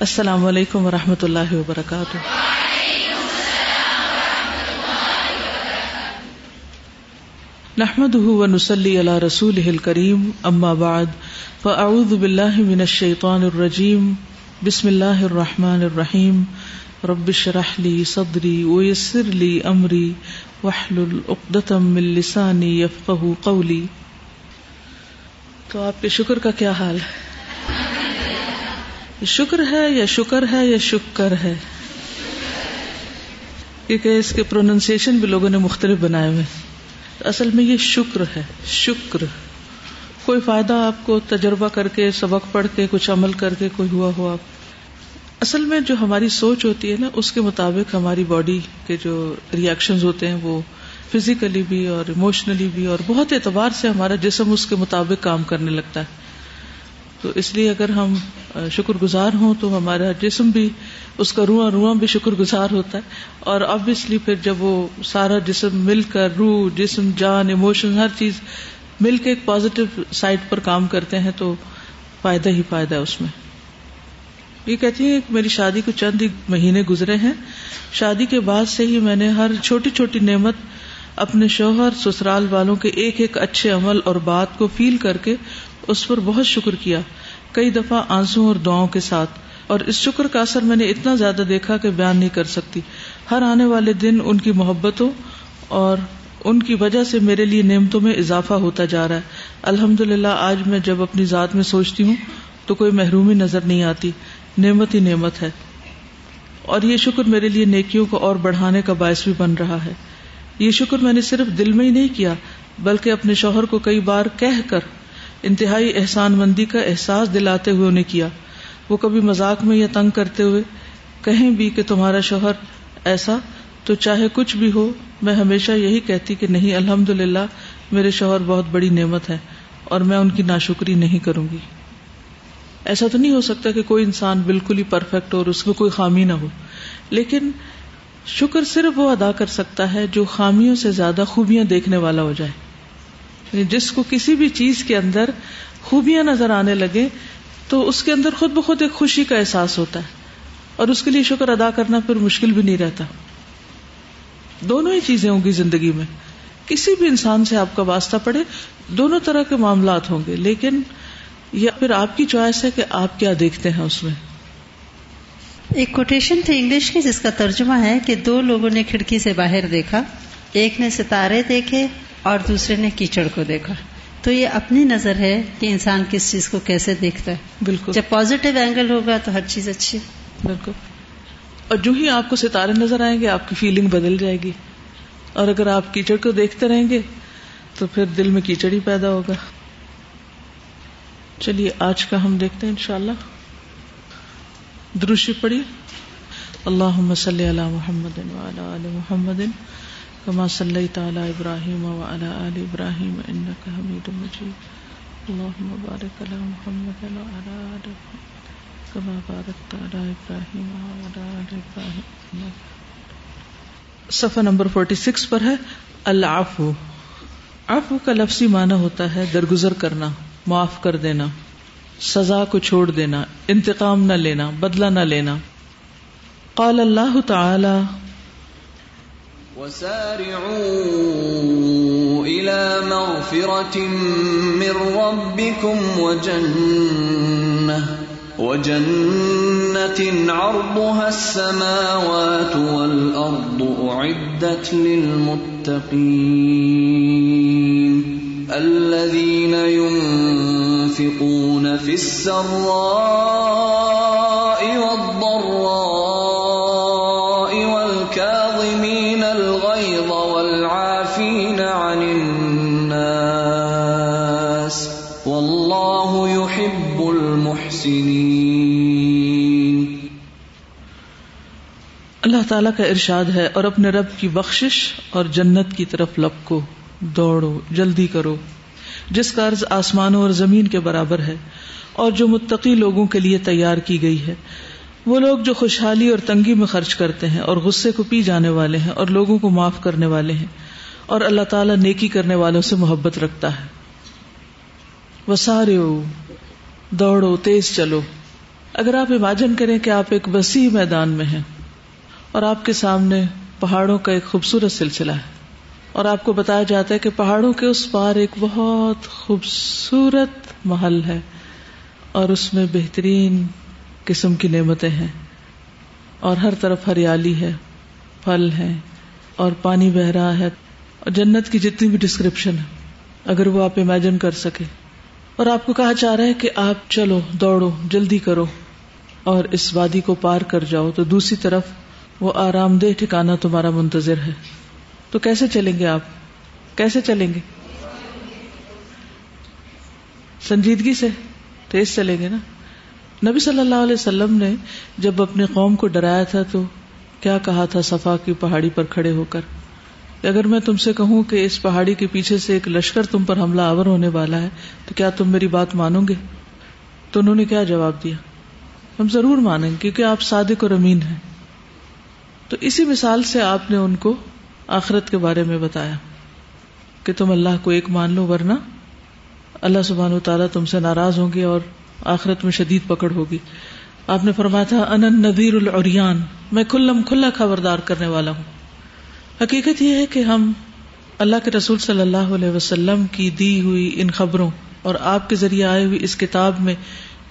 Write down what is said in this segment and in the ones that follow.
السلام علیکم و رحمۃ اللہ وبرکاتہ۔ نحمد ونسلی علی رسول کریم اما بعد، فاعوذ باللہ من الشیطان الرجیم، بسم اللہ الرحمن الرحیم، رب اشرح لی صدری ویسر لی امری، واحلل عقدۃ من لسانی قولی۔ تو آپ کے شکر کا کیا حال ہے؟ شکر ہے، یا شکر ہے، یا شکر ہے؟ کیونکہ اس کے پروننسیشن بھی لوگوں نے مختلف بنائے ہوئے اصل میں یہ شکر ہے، شکر۔ کوئی فائدہ آپ کو تجربہ کر کے، سبق پڑھ کے، کچھ عمل کر کے کوئی ہوا ہوا اصل میں جو ہماری سوچ ہوتی ہے نا، اس کے مطابق ہماری باڈی کے جو ریئیکشن ہوتے ہیں، وہ فزیکلی بھی اور اموشنلی بھی اور بہت اعتبار سے ہمارا جسم اس کے مطابق کام کرنے لگتا ہے۔ تو اس لیے اگر ہم شکر گزار ہوں تو ہمارا جسم بھی، اس کا رواں رواں بھی شکر گزار ہوتا ہے۔ اور ابویسلی پھر جب وہ سارا جسم مل کر، روح، جسم، جان ایموشن ہر چیز مل کے ایک پازیٹو سائڈ پر کام کرتے ہیں تو فائدہ ہی فائدہ ہے اس میں۔ یہ کہتی ہیں کہ میری شادی کو چند ہی مہینے گزرے ہیں۔ شادی کے بعد سے ہی میں نے ہر چھوٹی چھوٹی نعمت اپنے شوہر، سسرال والوں کے ایک ایک اچھے عمل اور بات کو فیل کر کے اس پر بہت شکر کیا، کئی دفعہ آنسو اور دعاؤں کے ساتھ۔ اور اس شکر کا اثر میں نے اتنا زیادہ دیکھا کہ بیان نہیں کر سکتی۔ ہر آنے والے دن ان کی محبتوں اور ان کی وجہ سے میرے لیے نعمتوں میں اضافہ ہوتا جا رہا ہے۔ الحمد للہ آج میں جب اپنی ذات میں سوچتی ہوں تو کوئی محرومی نظر نہیں آتی۔ نعمت ہی نعمت ہے۔ اور یہ شکر میرے لیے نیکیوں کو اور بڑھانے کا باعث بھی بن رہا ہے۔ یہ شکر میں نے صرف دل میں ہی نہیں کیا، بلکہ اپنے شوہر کو کئی بار کہہ کر انتہائی احسان مندی کا احساس دلاتے ہوئے انہیں کیا۔ وہ کبھی مذاق میں یا تنگ کرتے ہوئے کہیں بھی کہ تمہارا شوہر ایسا تو چاہے کچھ بھی ہو، میں ہمیشہ یہی کہتی کہ نہیں الحمد للہ میرے شوہر بہت بڑی نعمت ہے اور میں ان کی ناشکری نہیں کروں گی۔ ایسا تو نہیں ہو سکتا کہ کوئی انسان بالکل ہی پرفیکٹ ہو اور اس میں کوئی خامی نہ ہو۔ لیکن شکر صرف وہ ادا کر سکتا ہے جو خامیوں سے زیادہ خوبیاں دیکھنے والا ہو جائے۔ یعنی جس کو کسی بھی چیز کے اندر خوبیاں نظر آنے لگے، تو اس کے اندر خود بخود ایک خوشی کا احساس ہوتا ہے۔ اور اس کے لیے شکر ادا کرنا پھر مشکل بھی نہیں رہتا۔ دونوں ہی چیزیں ہوں گی زندگی میں۔ کسی بھی انسان سے آپ کا واسطہ پڑے، دونوں طرح کے معاملات ہوں گے، لیکن یا پھر آپ کی چوائس ہے کہ آپ کیا دیکھتے ہیں اس میں۔ ایک کوٹیشن تھی انگلش کی، جس کا ترجمہ ہے کہ دو لوگوں نے کھڑکی سے باہر دیکھا، ایک نے ستارے دیکھے اور دوسرے نے کیچڑ کو دیکھا۔ تو یہ اپنی نظر ہے کہ انسان کس چیز کو کیسے دیکھتا ہے۔ بالکل۔ جب پازیٹو اینگل ہوگا تو ہر چیز اچھی۔ بالکل۔ اور جو ہی آپ کو ستارے نظر آئیں گے آپ کی فیلنگ بدل جائے گی۔ اور اگر آپ کیچڑ کو دیکھتے رہیں گے تو پھر دل میں کیچڑ ہی پیدا ہوگا۔ چلیے آج کا ہم دیکھتے ہیں انشاءاللہ۔ دروشی پڑی اللہ صلی اللہ محمد محمد۔ كما صليت على ابراهيم وعلى ال ابراهيم انك حميد مجيد. اللهم بارك على محمد وعلى ال محمد كما باركت على ابراهيم وعلى ال ابراهيم صفحہ نمبر 46 پر ہے، العفو. عفو کا لفظی معنی ہوتا ہے درگزر کرنا، معاف کر دینا، سزا کو چھوڑ دینا، انتقام نہ لینا، بدلہ نہ لینا. قال اللہ تعالی وسارعوا إلى مغفرة من ربكم وجنة وجنة عرضها السماوات والأرض أعدت للمتقين. الذين ينفقون في السراء والضراء اللہ تعالیٰ کا ارشاد ہے اور اپنے رب کی بخشش اور جنت کی طرف لب کو دوڑو، جلدی کرو۔ جس کا عرض آسمانوں اور زمین کے برابر ہے اور جو متقی لوگوں کے لیے تیار کی گئی ہے۔ وہ لوگ جو خوشحالی اور تنگی میں خرچ کرتے ہیں اور غصے کو پی جانے والے ہیں اور لوگوں کو معاف کرنے والے ہیں اور اللہ تعالیٰ نیکی کرنے والوں سے محبت رکھتا ہے۔ وہ سارے دوڑو، تیز چلو۔ اگر آپ امیجن کریں کہ آپ ایک وسیع میدان میں ہیں اور آپ کے سامنے پہاڑوں کا ایک خوبصورت سلسلہ ہے اور آپ کو بتایا جاتا ہے کہ پہاڑوں کے اس پار ایک بہت خوبصورت محل ہے اور اس میں بہترین قسم کی نعمتیں ہیں اور ہر طرف ہریالی ہے، پھل ہے اور پانی بہ رہا ہے اور جنت کی جتنی بھی ڈسکرپشن ہے، اگر وہ آپ امیجن کر سکے اور آپ کو کہا جا رہا ہے کہ آپ چلو، دوڑو، جلدی کرو اور اس وادی کو پار کر جاؤ۔ تو دوسری طرف وہ آرام دہ ٹھکانا تمہارا منتظر ہے۔ تو کیسے چلیں گے آپ؟ کیسے چلیں گے؟ سنجیدگی سے تیز چلیں گے نا؟ نبی صلی اللہ علیہ وسلم نے جب اپنے قوم کو ڈرایا تھا تو کیا کہا تھا؟ صفا کی پہاڑی پر کھڑے ہو کر۔ اگر میں تم سے کہوں کہ اس پہاڑی کے پیچھے سے ایک لشکر تم پر حملہ آور ہونے والا ہے، تو کیا تم میری بات مانو گے؟ تو انہوں نے کیا جواب دیا؟ ہم ضرور مانیں گے کیونکہ آپ صادق اور امین ہیں۔ تو اسی مثال سے آپ نے ان کو آخرت کے بارے میں بتایا کہ تم اللہ کو ایک مان لو، ورنہ اللہ سبحان و تعالیٰ تم سے ناراض ہوں گے اور آخرت میں شدید پکڑ ہوگی۔ آپ نے فرمایا تھا ان ندیر العریان، میں کھلم کھلا خبردار کرنے والا ہوں۔ حقیقت یہ ہے کہ ہم اللہ کے رسول صلی اللہ علیہ وسلم کی دی ہوئی ان خبروں اور آپ کے ذریعے آئے ہوئی اس کتاب میں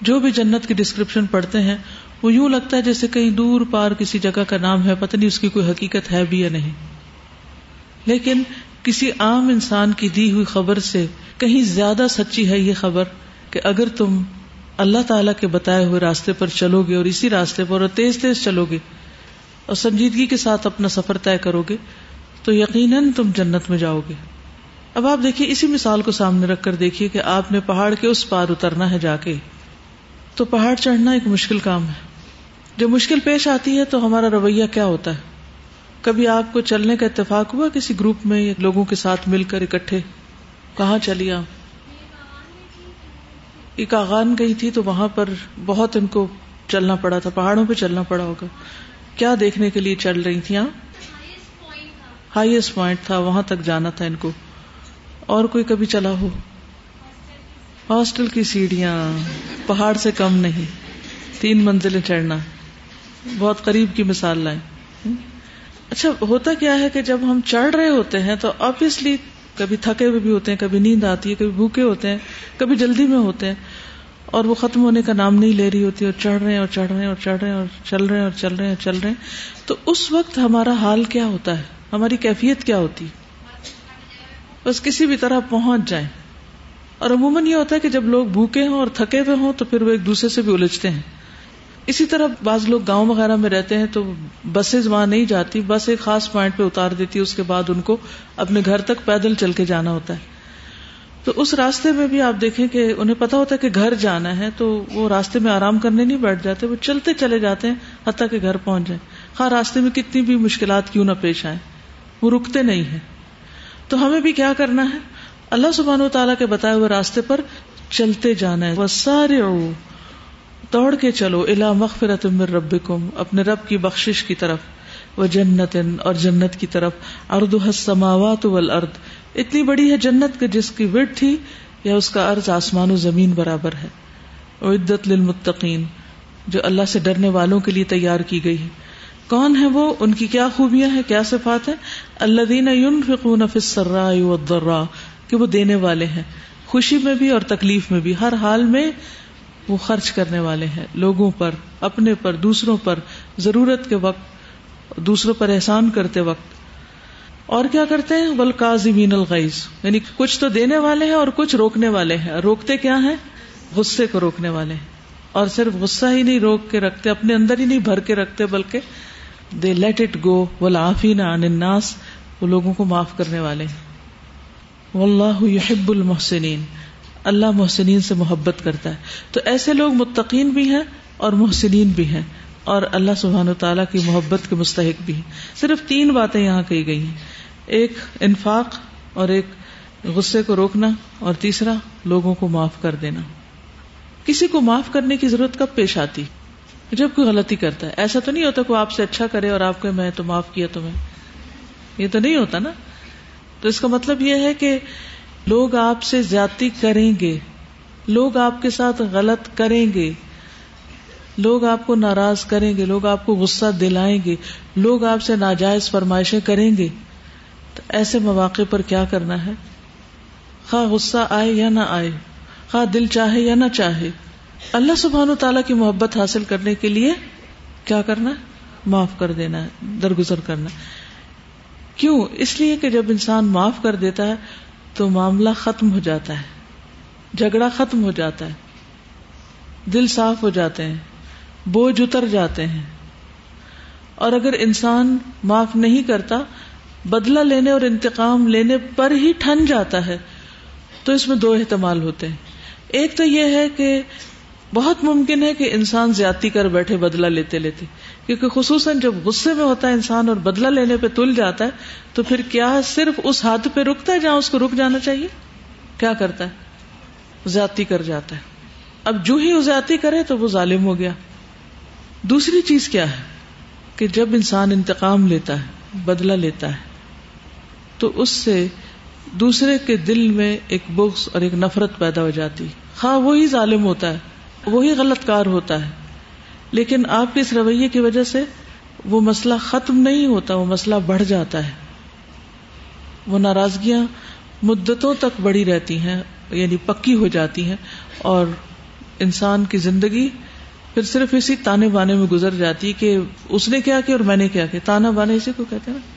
جو بھی جنت کی ڈسکرپشن پڑھتے ہیں، وہ یوں لگتا ہے جیسے کہیں دور پار کسی جگہ کا نام ہے، پتہ نہیں اس کی کوئی حقیقت ہے بھی یا نہیں۔ لیکن کسی عام انسان کی دی ہوئی خبر سے کہیں زیادہ سچی ہے یہ خبر کہ اگر تم اللہ تعالی کے بتائے ہوئے راستے پر چلو گے اور اسی راستے پر اور تیز تیز چلو گے اور سنجیدگی کے ساتھ اپنا سفر طے کرو گے، تو یقیناً تم جنت میں جاؤ گے۔ اب آپ دیکھیے، اسی مثال کو سامنے رکھ کر دیکھیے کہ آپ نے پہاڑ کے اس پار اترنا ہے جا کے۔ تو پہاڑ چڑھنا ایک مشکل کام ہے۔ جب مشکل پیش آتی ہے تو ہمارا رویہ کیا ہوتا ہے؟ کبھی آپ کو چلنے کا اتفاق ہوا کسی گروپ میں، لوگوں کے ساتھ مل کر اکٹھے؟ کہاں چلی آپ؟ ایک آغان گئی تھی تو وہاں پر بہت ان کو چلنا پڑا تھا، پہاڑوں پہ چلنا پڑا ہوگا۔ کیا دیکھنے کے لیے چل رہی تھی آپ؟ ہائیسٹ پوائنٹ تھا، وہاں تک جانا تھا ان کو۔ اور کوئی کبھی چلا ہو؟ ہاسٹل کی سیڑھیاں، پہاڑ سے کم نہیں۔ تین منزلیں چڑھنا۔ بہت قریب کی مثال لائیں۔ اچھا ہوتا کیا ہے کہ جب ہم چڑھ رہے ہوتے ہیں تو آبیسلی کبھی تھکے ہوئے بھی ہوتے ہیں، کبھی نیند آتی ہے، کبھی بھوکے ہوتے ہیں، کبھی جلدی میں ہوتے ہیں۔ اور وہ ختم ہونے کا نام نہیں لے رہی ہوتی اور چڑھ رہے ہیں اور چڑھ رہے ہیں اور چڑھ رہے ہیں اور چل رہے ہیں اور چل رہے ہیں چل رہے ہیں۔ تو اس وقت ہمارا حال کیا ہوتا ہے؟ ہماری کیفیت کیا ہوتی؟ بس کسی بھی طرح پہنچ جائیں۔ اور عموماً یہ ہوتا ہے کہ جب لوگ بھوکے ہوں اور تھکے ہوئے ہوں تو پھر وہ ایک دوسرے سے بھی الجھتے ہیں۔ اسی طرح بعض لوگ گاؤں وغیرہ میں رہتے ہیں تو بسز وہاں نہیں جاتی، بس ایک خاص پوائنٹ پہ اتار دیتی ہے، اس کے بعد ان کو اپنے گھر تک پیدل چل کے جانا ہوتا ہے۔ تو اس راستے میں بھی آپ دیکھیں کہ انہیں پتا ہوتا ہے کہ گھر جانا ہے تو وہ راستے میں آرام کرنے نہیں بیٹھ جاتے، وہ چلتے چلے جاتے ہیں حتیٰ کہ گھر پہنچ جائیں۔ ہاں راستے میں کتنی بھی مشکلات کیوں نہ پیش آئے وہ رکتے نہیں ہیں۔ تو ہمیں بھی کیا کرنا ہے؟ اللہ سبحان و تعالیٰ کے بتائے ہوئے راستے پر چلتے جانا ہے۔ وہ سارے دوڑ کے چلو الا مغفرت من ربکم، اپنے رب کی بخشش کی طرف۔ وہ جنت اور جنت کی طرف۔ ارد السماوات والارض اتنی بڑی ہے جنت کے جس کی وڈ تھی یا اس کا ارض آسمان و زمین برابر ہے۔ عدت للمتقین، جو اللہ سے ڈرنے والوں کے لیے تیار کی گئی ہے۔ کون ہے وہ؟ ان کی کیا خوبیاں ہیں؟ کیا صفات ہیں؟ اللہ دین ينفقون في والضراء، کہ وہ دینے والے ہیں۔ خوشی میں بھی اور تکلیف میں بھی۔ ہر حال میں وہ خرچ کرنے والے ہیں۔ لوگوں پر، اپنے پر، دوسروں پر، ضرورت کے وقت، دوسروں پر احسان کرتے وقت۔ اور کیا کرتے ہیں؟ بل کازمین الغیز یعنی کچھ تو دینے والے ہیں اور کچھ روکنے والے ہیں. روکتے کیا ہیں؟ غصے کو روکنے والے ہیں. اور صرف غصہ ہی نہیں روک کے رکھتے، اپنے اندر ہی نہیں بھر کے رکھتے، بلکہ دے لیٹ اٹ گو ولافین الناس. وہ لوگوں کو معاف کرنے والے ہیں. واللہ یحب المحسنین. اللہ محسنین سے محبت کرتا ہے. تو ایسے لوگ متقین بھی ہیں اور محسنین بھی ہیں. اور اللہ سبحان و تعالیٰ کی محبت کے مستحق بھی ہیں۔ صرف تین باتیں یہاں کہی گئی ہیں۔ ایک انفاق اور ایک غصے کو روکنا اور تیسرا لوگوں کو معاف کر دینا۔ کسی کو معاف کرنے کی ضرورت کب پیش آتی؟ جب کوئی غلطی کرتا ہے۔ ایسا تو نہیں ہوتا کوئی آپ سے اچھا کرے اور آپ کو میں تو معاف کیا تمہیں یہ تو نہیں ہوتا نا۔ تو اس کا مطلب یہ ہے کہ لوگ آپ سے زیادتی کریں گے۔ لوگ آپ کے ساتھ غلط کریں گے۔ لوگ آپ کو ناراض کریں گے، لوگ آپ کو غصہ دلائیں گے، لوگ آپ سے ناجائز فرمائشیں کریں گے۔ تو ایسے مواقع پر کیا کرنا ہے؟ خواہ غصہ آئے یا نہ آئے، خواہ دل چاہے یا نہ چاہے، اللہ سبحان و تعالیٰ کی محبت حاصل کرنے کے لیے کیا کرنا ہے؟ معاف کر دینا ہے، درگزر کرنا کیوں؟ اس لیے کہ جب انسان معاف کر دیتا ہے تو معاملہ ختم ہو جاتا ہے، جھگڑا ختم ہو جاتا ہے، دل صاف ہو جاتے ہیں۔ بوجھ اتر جاتے ہیں۔ اور اگر انسان معاف نہیں کرتا، بدلہ لینے اور انتقام لینے پر ہی ٹھن جاتا ہے، تو اس میں دو احتمال ہوتے ہیں۔ ایک تو یہ ہے کہ بہت ممکن ہے کہ انسان زیادتی کر بیٹھے بدلہ لیتے لیتے، کیونکہ خصوصاً جب غصے میں ہوتا ہے انسان اور بدلہ لینے پہ تل جاتا ہے، تو پھر کیا صرف اس ہاتھ پہ رکتا ہے جہاں اس کو رک جانا چاہیے؟ کیا کرتا ہے؟ زیادتی کر جاتا ہے۔ اب جو ہی وہ زیادتی کرے تو وہ ظالم ہو گیا۔ دوسری چیز کیا ہے کہ جب انسان انتقام لیتا ہے، بدلہ لیتا ہے، تو اس سے دوسرے کے دل میں ایک بغض اور ایک نفرت پیدا ہو جاتی۔ ہاں وہی ظالم ہوتا ہے، وہی غلط کار ہوتا ہے، لیکن آپ کے اس رویے کی وجہ سے وہ مسئلہ ختم نہیں ہوتا، وہ مسئلہ بڑھ جاتا ہے۔ وہ ناراضگیاں مدتوں تک بڑی رہتی ہیں یعنی پکی ہو جاتی ہیں اور انسان کی زندگی پھر صرف اسی تانے بانے میں گزر جاتی کہ اس نے کیا کیا اور میں نے کیا کیا۔ تانا بانے اسی کو کہتے ہیں نا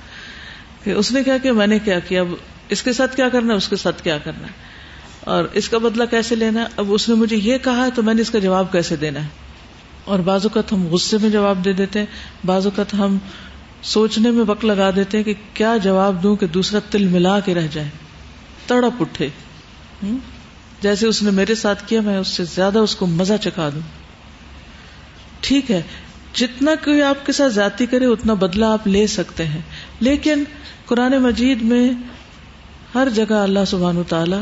کہ اس نے کیا کیا، میں نے کیا کیا۔ اب اس کے ساتھ کیا کرنا ہے؟ اس کے ساتھ کیا کرنا ہے؟ اور اس کا بدلہ کیسے لینا ہے؟ اب اس نے مجھے یہ کہا ہے تو میں نے اس کا جواب کیسے دینا ہے؟ اور بعض اوقات ہم غصے میں جواب دے دیتے ہیں، بعض اوقات ہم سوچنے میں وقت لگا دیتے ہیں کہ کیا جواب دوں کہ دوسرا تل ملا کے رہ جائے۔ تڑپ اٹھے۔ جیسے اس نے میرے ساتھ کیا، میں اس سے زیادہ اس کو مزہ چکا دوں۔ ٹھیک ہے، جتنا کوئی آپ کے ساتھ زیادتی کرے، اتنا بدلہ آپ لے سکتے ہیں۔ لیکن قرآن مجید میں ہر جگہ اللہ سبحان تعالی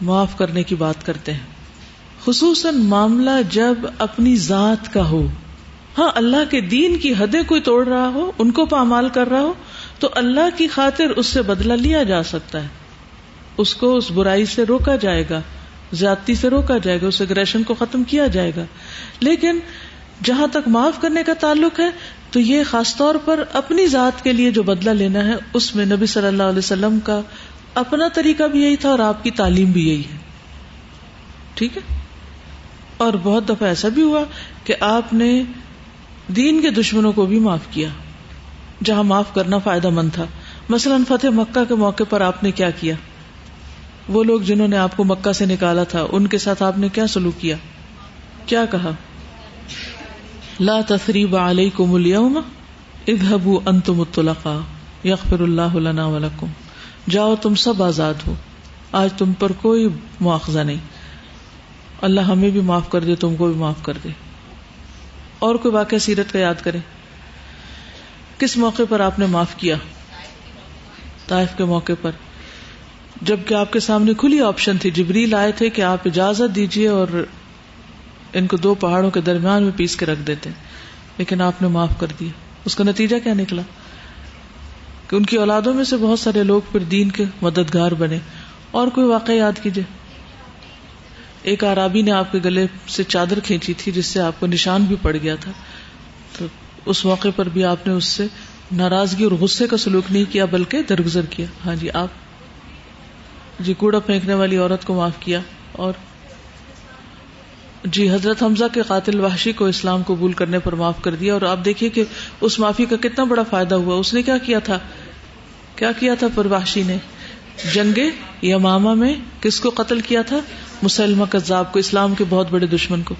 معاف کرنے کی بات کرتے ہیں۔ خصوصاً معاملہ جب اپنی ذات کا ہو۔ ہاں اللہ کے دین کی حدیں کوئی توڑ رہا ہو، ان کو پامال کر رہا ہو، تو اللہ کی خاطر اس سے بدلہ لیا جا سکتا ہے۔ اس کو اس برائی سے روکا جائے گا زیادتی سے روکا جائے گا، اس اگریشن کو ختم کیا جائے گا۔ لیکن جہاں تک معاف کرنے کا تعلق ہے، تو یہ خاص طور پر اپنی ذات کے لیے جو بدلہ لینا ہے، اس میں نبی صلی اللہ علیہ وسلم کا اپنا طریقہ بھی یہی تھا اور آپ کی تعلیم بھی یہی ہے۔ ٹھیک ہے؟ اور بہت دفعہ ایسا بھی ہوا کہ آپ نے دین کے دشمنوں کو بھی معاف کیا، جہاں معاف کرنا فائدہ مند تھا۔ مثلاً فتح مکہ کے موقع پر آپ نے کیا کیا؟ وہ لوگ جنہوں نے آپ کو مکہ سے نکالا تھا، ان کے ساتھ آپ نے کیا سلوک کیا؟ کیا کہا؟ لا تثریب علیکم اليوم اذهبوا انتم الطلقاء یغفر اللہ لنا ولکم جاؤ تم سب آزاد ہو. آج تم پر کوئی مواخذہ نہیں. اللہ ہمیں بھی معاف کر دے، تم کو بھی معاف کر دے۔ اور کوئی واقعہ سیرت کا یاد کرے کس موقع پر آپ نے معاف کیا؟ طائف کے موقع پر۔ جبکہ آپ کے سامنے کھلی آپشن تھی، جبریل آئے تھے کہ آپ اجازت دیجیے اور ان کو دو پہاڑوں کے درمیان میں پیس کے رکھ دیتے لیکن آپ نے معاف کر دیا۔ اس کا نتیجہ کیا نکلا؟ کہ ان کی اولادوں میں سے بہت سارے لوگ پھر دین کے مددگار بنے۔ اور کوئی واقع یاد کیجیے۔ ایک آرابی نے آپ کے گلے سے چادر کھینچی تھی جس سے آپ کو نشان بھی پڑ گیا تھا۔ تو اس موقع پر بھی آپ نے اس سے ناراضگی اور غصے کا سلوک نہیں کیا، بلکہ درگزر کیا۔ ہاں جی آپ۔ جی کوڑا پھینکنے والی عورت کو معاف کیا اور جی حضرت حمزہ کے قاتل وحشی کو اسلام قبول کرنے پر معاف کر دیا اور آپ دیکھیے کہ اس معافی کا کتنا بڑا فائدہ ہوا۔ اس نے کیا کیا تھا؟ کیا کیا تھا پرواشی نے؟ جنگ یا ماما میں کس کو قتل کیا تھا؟ مسلمہ کذاب کو، اسلام کے بہت بڑے دشمن کو۔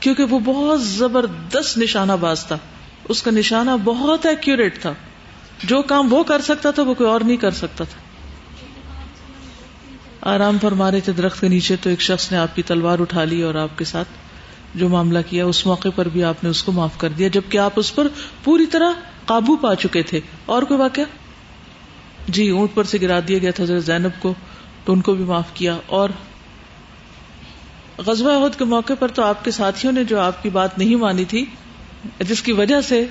کیونکہ وہ بہت زبردست نشانہ باز تھا۔ اس کا نشانہ بہت ایکوریٹ تھا۔ جو کام وہ کر سکتا تھا، وہ کوئی اور نہیں کر سکتا تھا۔ آرام فرما رہے تھے درخت کے نیچے، تو ایک شخص نے آپ کی تلوار اٹھا لی اور آپ کے ساتھ جو معاملہ کیا، اس موقع پر بھی آپ نے اس کو معاف کر دیا، جبکہ آپ اس پر پوری طرح قابو پا چکے تھے۔ اور کوئی واقعہ؟ جی اونٹ پر سے گرا دیا گیا تھا حضرت زینب کو، تو ان کو بھی معاف کیا۔ اور غزوہ عہد کے موقع پر تو آپ کے ساتھیوں نے جو آپ کی بات نہیں مانی تھی، جس کی وجہ سے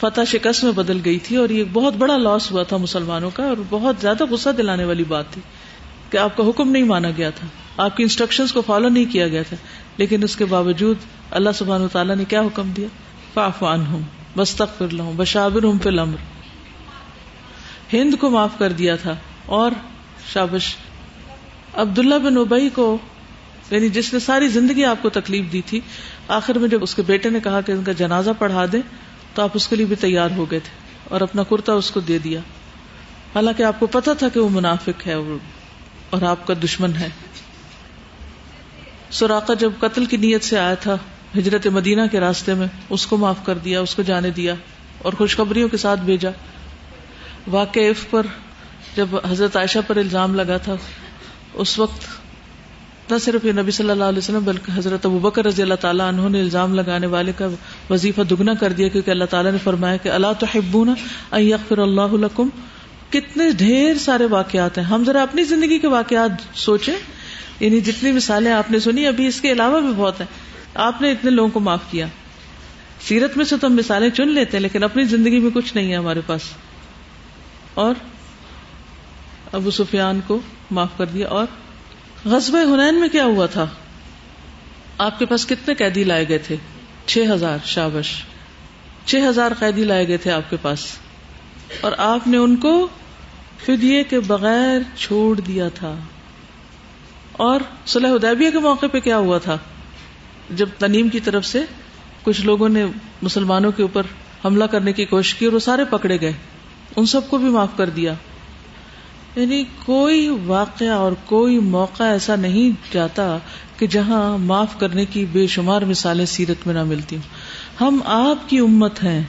فتح شکست میں بدل گئی تھی، اور یہ بہت بڑا لاس ہوا تھا مسلمانوں کا، اور بہت زیادہ غصہ دلانے والی بات تھی۔ کہ آپ کا حکم نہیں مانا گیا تھا، آپ کی انسٹرکشن کو فالو نہیں کیا گیا تھا، لیکن اس کے باوجود اللہ سبحان تعالیٰ نے کیا حکم دیا؟ فاف عنہم بستغفر لہم بشابر ہوں فی ہند کو معاف کر دیا تھا اور شابش عبداللہ بن ابئی کو یعنی جس نے ساری زندگی آپ کو تکلیف دی تھی، آخر میں جب اس کے بیٹے نے کہا کہ ان کا جنازہ پڑھا دیں، تو آپ اس کے لیے بھی تیار ہو گئے تھے اور اپنا کرتا اس کو دے دیا۔ حالانکہ آپ کو پتا تھا کہ وہ منافق ہے، وہ اور آپ کا دشمن ہے۔ سوراقہ جب قتل کی نیت سے آیا تھا، ہجرت مدینہ کے راستے میں، اس کو معاف کر دیا، اس کو جانے دیا اور خوشخبریوں کے ساتھ بھیجا۔ واقع پر جب حضرت عائشہ پر الزام لگا تھا، اس وقت نہ صرف یہ نبی صلی اللہ علیہ وسلم، بلکہ حضرت ابو بکر رضی اللہ تعالیٰ انہوں نے الزام لگانے والے کا وظیفہ دگنا کر دیا، کیونکہ اللہ تعالیٰ نے فرمایا کہ اللہ تو حبون یغفر اللہ لکم کتنے ڈھیر سارے واقعات ہیں۔ ہم ذرا اپنی زندگی کے واقعات سوچیں۔ یعنی جتنی مثالیں آپ نے سنی، ابھی اس کے علاوہ بھی بہت ہیں۔ آپ نے اتنے لوگوں کو معاف کیا۔ سیرت میں سے تو ہم مثالیں چن لیتے ہیں، لیکن اپنی زندگی میں کچھ نہیں ہے ہمارے پاس۔ اور ابو سفیان کو معاف کر دیا۔ اور غزب ہنین میں کیا ہوا تھا؟ آپ کے پاس کتنے قیدی لائے گئے تھے؟ چھ ہزار شابش۔ چھ ہزار قیدی لائے گئے تھے آپ کے پاس۔ اور آپ نے ان کو فدیے کے بغیر چھوڑ دیا تھا۔ اور صلح ادیبیہ کے موقع پہ کیا ہوا تھا؟ جب تنیم کی طرف سے کچھ لوگوں نے مسلمانوں کے اوپر حملہ کرنے کی کوشش کی اور وہ سارے پکڑے گئے۔ ان سب کو بھی معاف کر دیا۔ یعنی کوئی واقعہ اور کوئی موقع ایسا نہیں جاتا کہ جہاں معاف کرنے کی بے شمار مثالیں سیرت میں نہ ملتی ہم آپ کی امت ہیں۔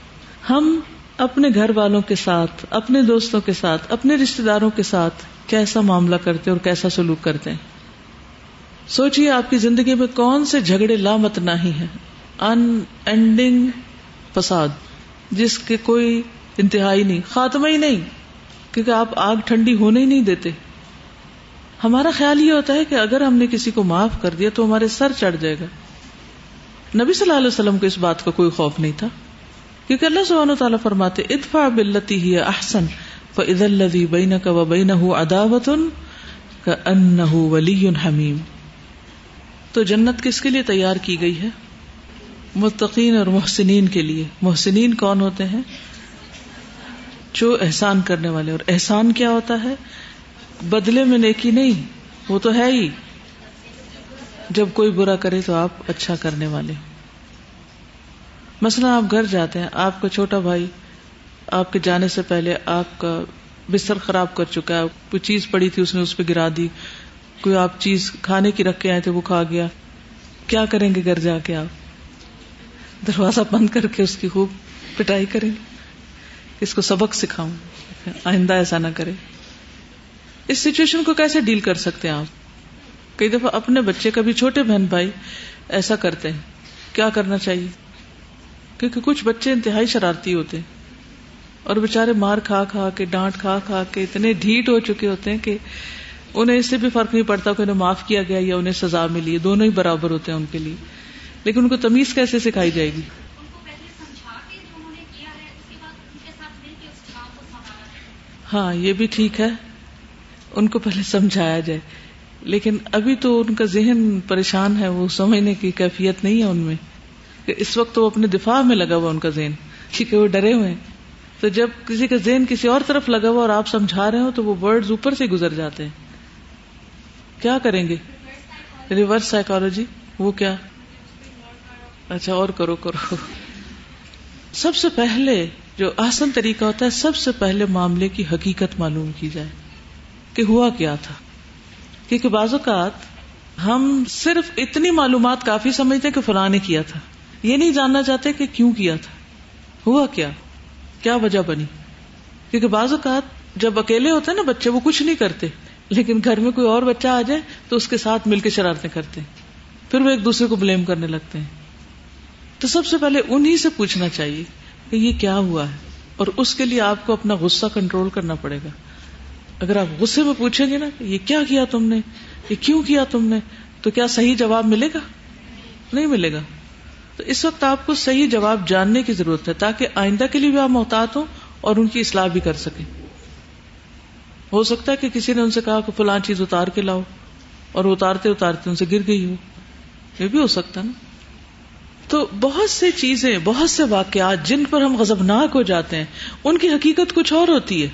ہم اپنے گھر والوں کے ساتھ، اپنے دوستوں کے ساتھ، اپنے رشتے داروں کے ساتھ کیسا معاملہ کرتے اور کیسا سلوک کرتے ہیں؟ سوچیے آپ کی زندگی میں کون سے جھگڑے لامت نہیں ہے ان اینڈنگ فساد، جس کے کوئی انتہائی نہیں، خاتمہ ہی نہیں، کیونکہ آپ آگ ٹھنڈی ہونے ہی نہیں دیتے۔ ہمارا خیال یہ ہوتا ہے کہ اگر ہم نے کسی کو معاف کر دیا تو ہمارے سر چڑھ جائے گا۔ نبی صلی اللہ علیہ وسلم کو اس بات کا کوئی خوف نہیں تھا۔ کیونکہ اللہ سبحانہ تعالیٰ فرماتے ادفع باللتی ہی احسن، فاذا الذي بينك وبينه عداوة كأنه ولي حمیم۔ تو جنت کس کے لیے تیار کی گئی ہے؟ متقین اور محسنین کے لیے۔ محسنین کون ہوتے ہیں؟ جو احسان کرنے والے۔ اور احسان کیا ہوتا ہے؟ بدلے میں نیکی نہیں، وہ تو ہے ہی۔ جب کوئی برا کرے تو آپ اچھا کرنے والے۔ مثلا آپ گھر جاتے ہیں، آپ کا چھوٹا بھائی، آپ کے جانے سے پہلے آپ کا بستر خراب کر چکا ہے، کوئی چیز پڑی تھی، اس نے اس پہ گرا دی، کوئی آپ چیز کھانے کی رکھ کے آئے تھے، وہ کھا گیا۔ کیا کریں گے گھر جا کے آپ؟ دروازہ بند کر کے اس کی خوب پٹائی کریں گے۔ اس کو سبق سکھاؤں۔ آئندہ ایسا نہ کرے اس سچویشن کو کیسے ڈیل کر سکتے ہیں آپ؟ کئی دفعہ اپنے بچے کبھی چھوٹے بہن بھائی ایسا کرتے ہیں۔ کیا کرنا چاہیے؟ کیونکہ کچھ بچے انتہائی شرارتی ہوتے ہیں اور بےچارے مار کھا کھا کے، ڈانٹ کھا کھا کے اتنے ڈھیٹ ہو چکے ہوتے ہیں کہ انہیں اس سے بھی فرق نہیں پڑتا کہ انہیں معاف کیا گیا یا انہیں سزا ملی دونوں ہی برابر ہوتے ہیں ان کے لیے۔ لیکن ان کو تمیز کیسے سکھائی جائے گی؟ ہاں یہ بھی ٹھیک ہے۔ ان کو پہلے سمجھایا جائے۔ لیکن ابھی تو ان کا ذہن پریشان ہے، وہ سمجھنے کی کیفیت نہیں ہے ان میں۔ کہ اس وقت وہ اپنے دفاع میں لگا ہوا ان کا ذہن، کیونکہ وہ ڈرے ہوئے ہیں۔ تو جب کسی کا ذہن کسی اور طرف لگا ہوا اور آپ سمجھا رہے ہو تو وہ ورڈز اوپر سے گزر جاتے ہیں۔ کیا کریں گے؟ یعنی ریورس سائیکولوجی وہ کیا؟ اچھا اور کرو کرو۔ سب سے پہلے جو آسن طریقہ ہوتا ہے، سب سے پہلے معاملے کی حقیقت معلوم کی جائے کہ ہوا کیا تھا۔ کیونکہ بعض اوقات ہم صرف اتنی معلومات کافی سمجھتے کہ فلاں نے کیا تھا۔ یہ نہیں جاننا چاہتے کہ کیوں کیا تھا۔ ہوا کیا؟ کیا وجہ بنی؟ کیونکہ بعض اوقات جب اکیلے ہوتے ہیں نا بچے، وہ کچھ نہیں کرتے۔ لیکن گھر میں کوئی اور بچہ آ جائے تو اس کے ساتھ مل کے شرارتیں کرتے ہیں۔ پھر وہ ایک دوسرے کو بلیم کرنے لگتے ہیں۔ تو سب سے پہلے انہیں سے پوچھنا چاہیے کہ یہ کیا ہوا ہے؟ اور اس کے لیے آپ کو اپنا غصہ کنٹرول کرنا پڑے گا۔ اگر آپ غصے میں پوچھیں گے نا کہ یہ کیا کیا تم نے؟ یہ کیوں کیا تم نے؟ تو کیا صحیح جواب ملے گا؟ نہیں ملے گا۔ تو اس وقت آپ کو صحیح جواب جاننے کی ضرورت ہے تاکہ آئندہ کے لیے بھی آپ محتاط ہوں اور ان کی اصلاح بھی کر سکیں۔ ہو سکتا ہے کہ کسی نے ان سے کہا کہ فلان چیز اتار کے لاؤ اور اتارتے اتارتے ان سے گر گئی ہو۔ یہ بھی ہو سکتا نا۔ تو بہت سی چیزیں، بہت سے واقعات جن پر ہم غزبناک ہو جاتے ہیں، ان کی حقیقت کچھ اور ہوتی ہے۔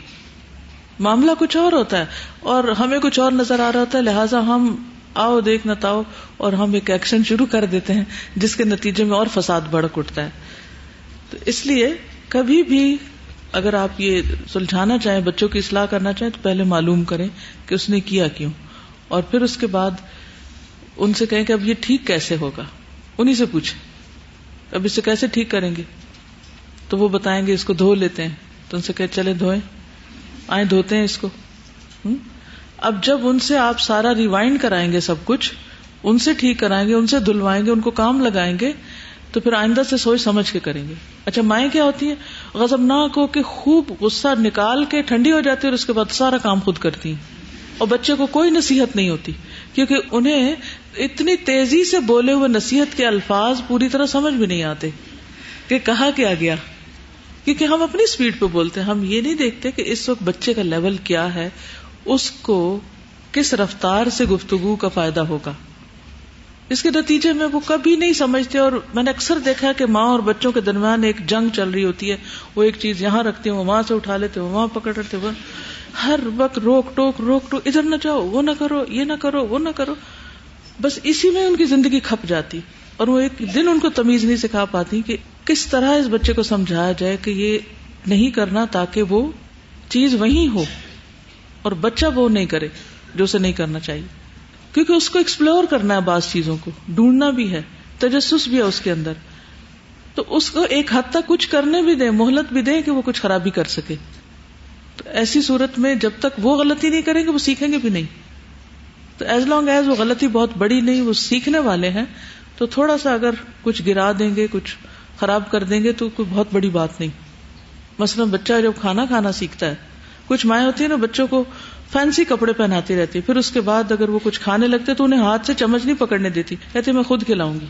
معاملہ کچھ اور ہوتا ہے اور ہمیں کچھ اور نظر آ رہا ہوتا ہے، لہٰذا ہم آؤ دیکھ نہ تاؤ اور ہم ایک ایکشن شروع کر دیتے ہیں، جس کے نتیجے میں اور فساد بڑک اٹھتا ہے۔ تو اس لیے کبھی بھی اگر آپ یہ سلجھانا چاہیں، بچوں کی اصلاح کرنا چاہیں، تو پہلے معلوم کریں کہ اس نے کیا کیوں۔ اور پھر اس کے بعد ان سے کہیں کہ اب یہ ٹھیک کیسے ہوگا؟ انہیں سے پوچھیں۔ اب اسے کیسے ٹھیک کریں گے؟ تو وہ بتائیں گے، اس کو دھو لیتے ہیں۔ تو ان سے کہ چلے دھوئیں۔ آئیں دھوتے ہیں اس کو۔ اب جب ان سے آپ سارا ریوائنڈ کرائیں گے سب کچھ، ان سے ٹھیک کرائیں گے، ان سے دھلوائیں گے، ان کو کام لگائیں گے، تو پھر آئندہ سے سوچ سمجھ کے کریں گے۔ اچھا مائیں کیا ہوتی ہیں؟ غزبناک ہو کے خوب غصہ نکال کے ٹھنڈی ہو جاتی ہے اور اس کے بعد سارا کام خود کرتی ہیں۔ اور بچے کو کوئی نصیحت نہیں ہوتی، کیونکہ انہیں اتنی تیزی سے بولے ہوئے نصیحت کے الفاظ پوری طرح سمجھ بھی نہیں آتے کہ کہا کیا گیا۔ کیونکہ ہم اپنی اسپیڈ پہ بولتے ہیں، ہم یہ نہیں دیکھتے کہ اس وقت بچے کا لیول کیا ہے۔ اس کو کس رفتار سے گفتگو کا فائدہ ہوگا؟ اس کے نتیجے میں وہ کبھی نہیں سمجھتے اور میں نے اکثر دیکھا کہ ماں اور بچوں کے درمیان ایک جنگ چل رہی ہوتی ہے۔ وہ ایک چیز یہاں رکھتے ہیں، وہ وہاں سے اٹھا لیتے وہاں پکڑ رہتے وہ ہر وقت روک ٹوک روک ٹوک، ادھر نہ جاؤ، وہ نہ کرو، یہ نہ کرو، وہ نہ کرو۔ بس اسی میں ان کی زندگی کھپ جاتی۔ اور وہ ایک دن ان کو تمیز نہیں سکھا پاتی کہ کس طرح اس بچے کو سمجھایا جائے کہ یہ نہیں کرنا تاکہ وہ چیز وہی ہو۔ اور بچہ وہ نہیں کرے جو اسے نہیں کرنا چاہیے۔ کیونکہ اس کو ایکسپلور کرنا ہے بعض چیزوں کو، ڈھونڈنا بھی ہے، تجسس بھی ہے اس کے اندر۔ تو اس کو ایک حد تک کچھ کرنے بھی دیں، مہلت بھی دیں کہ وہ کچھ خرابی کر سکے۔ تو ایسی صورت میں جب تک وہ غلطی نہیں کریں گے، وہ سیکھیں گے بھی نہیں۔ تو ایز لانگ ایز وہ غلطی بہت بڑی نہیں، وہ سیکھنے والے ہیں، تو تھوڑا سا اگر کچھ گرا دیں گے، کچھ خراب کر دیں گے، تو کوئی بہت بڑی بات نہیں۔ مثلاً بچہ جب کھانا کھانا سیکھتا ہے کچھ مائیں ہوتی ہیں نا، بچوں کو فینسی کپڑے پہناتی رہتی، پھر اس کے بعد اگر وہ کچھ کھانے لگتے تو انہیں ہاتھ سے چمچ نہیں پکڑنے دیتی کہتے میں خود کھلاؤں گی۔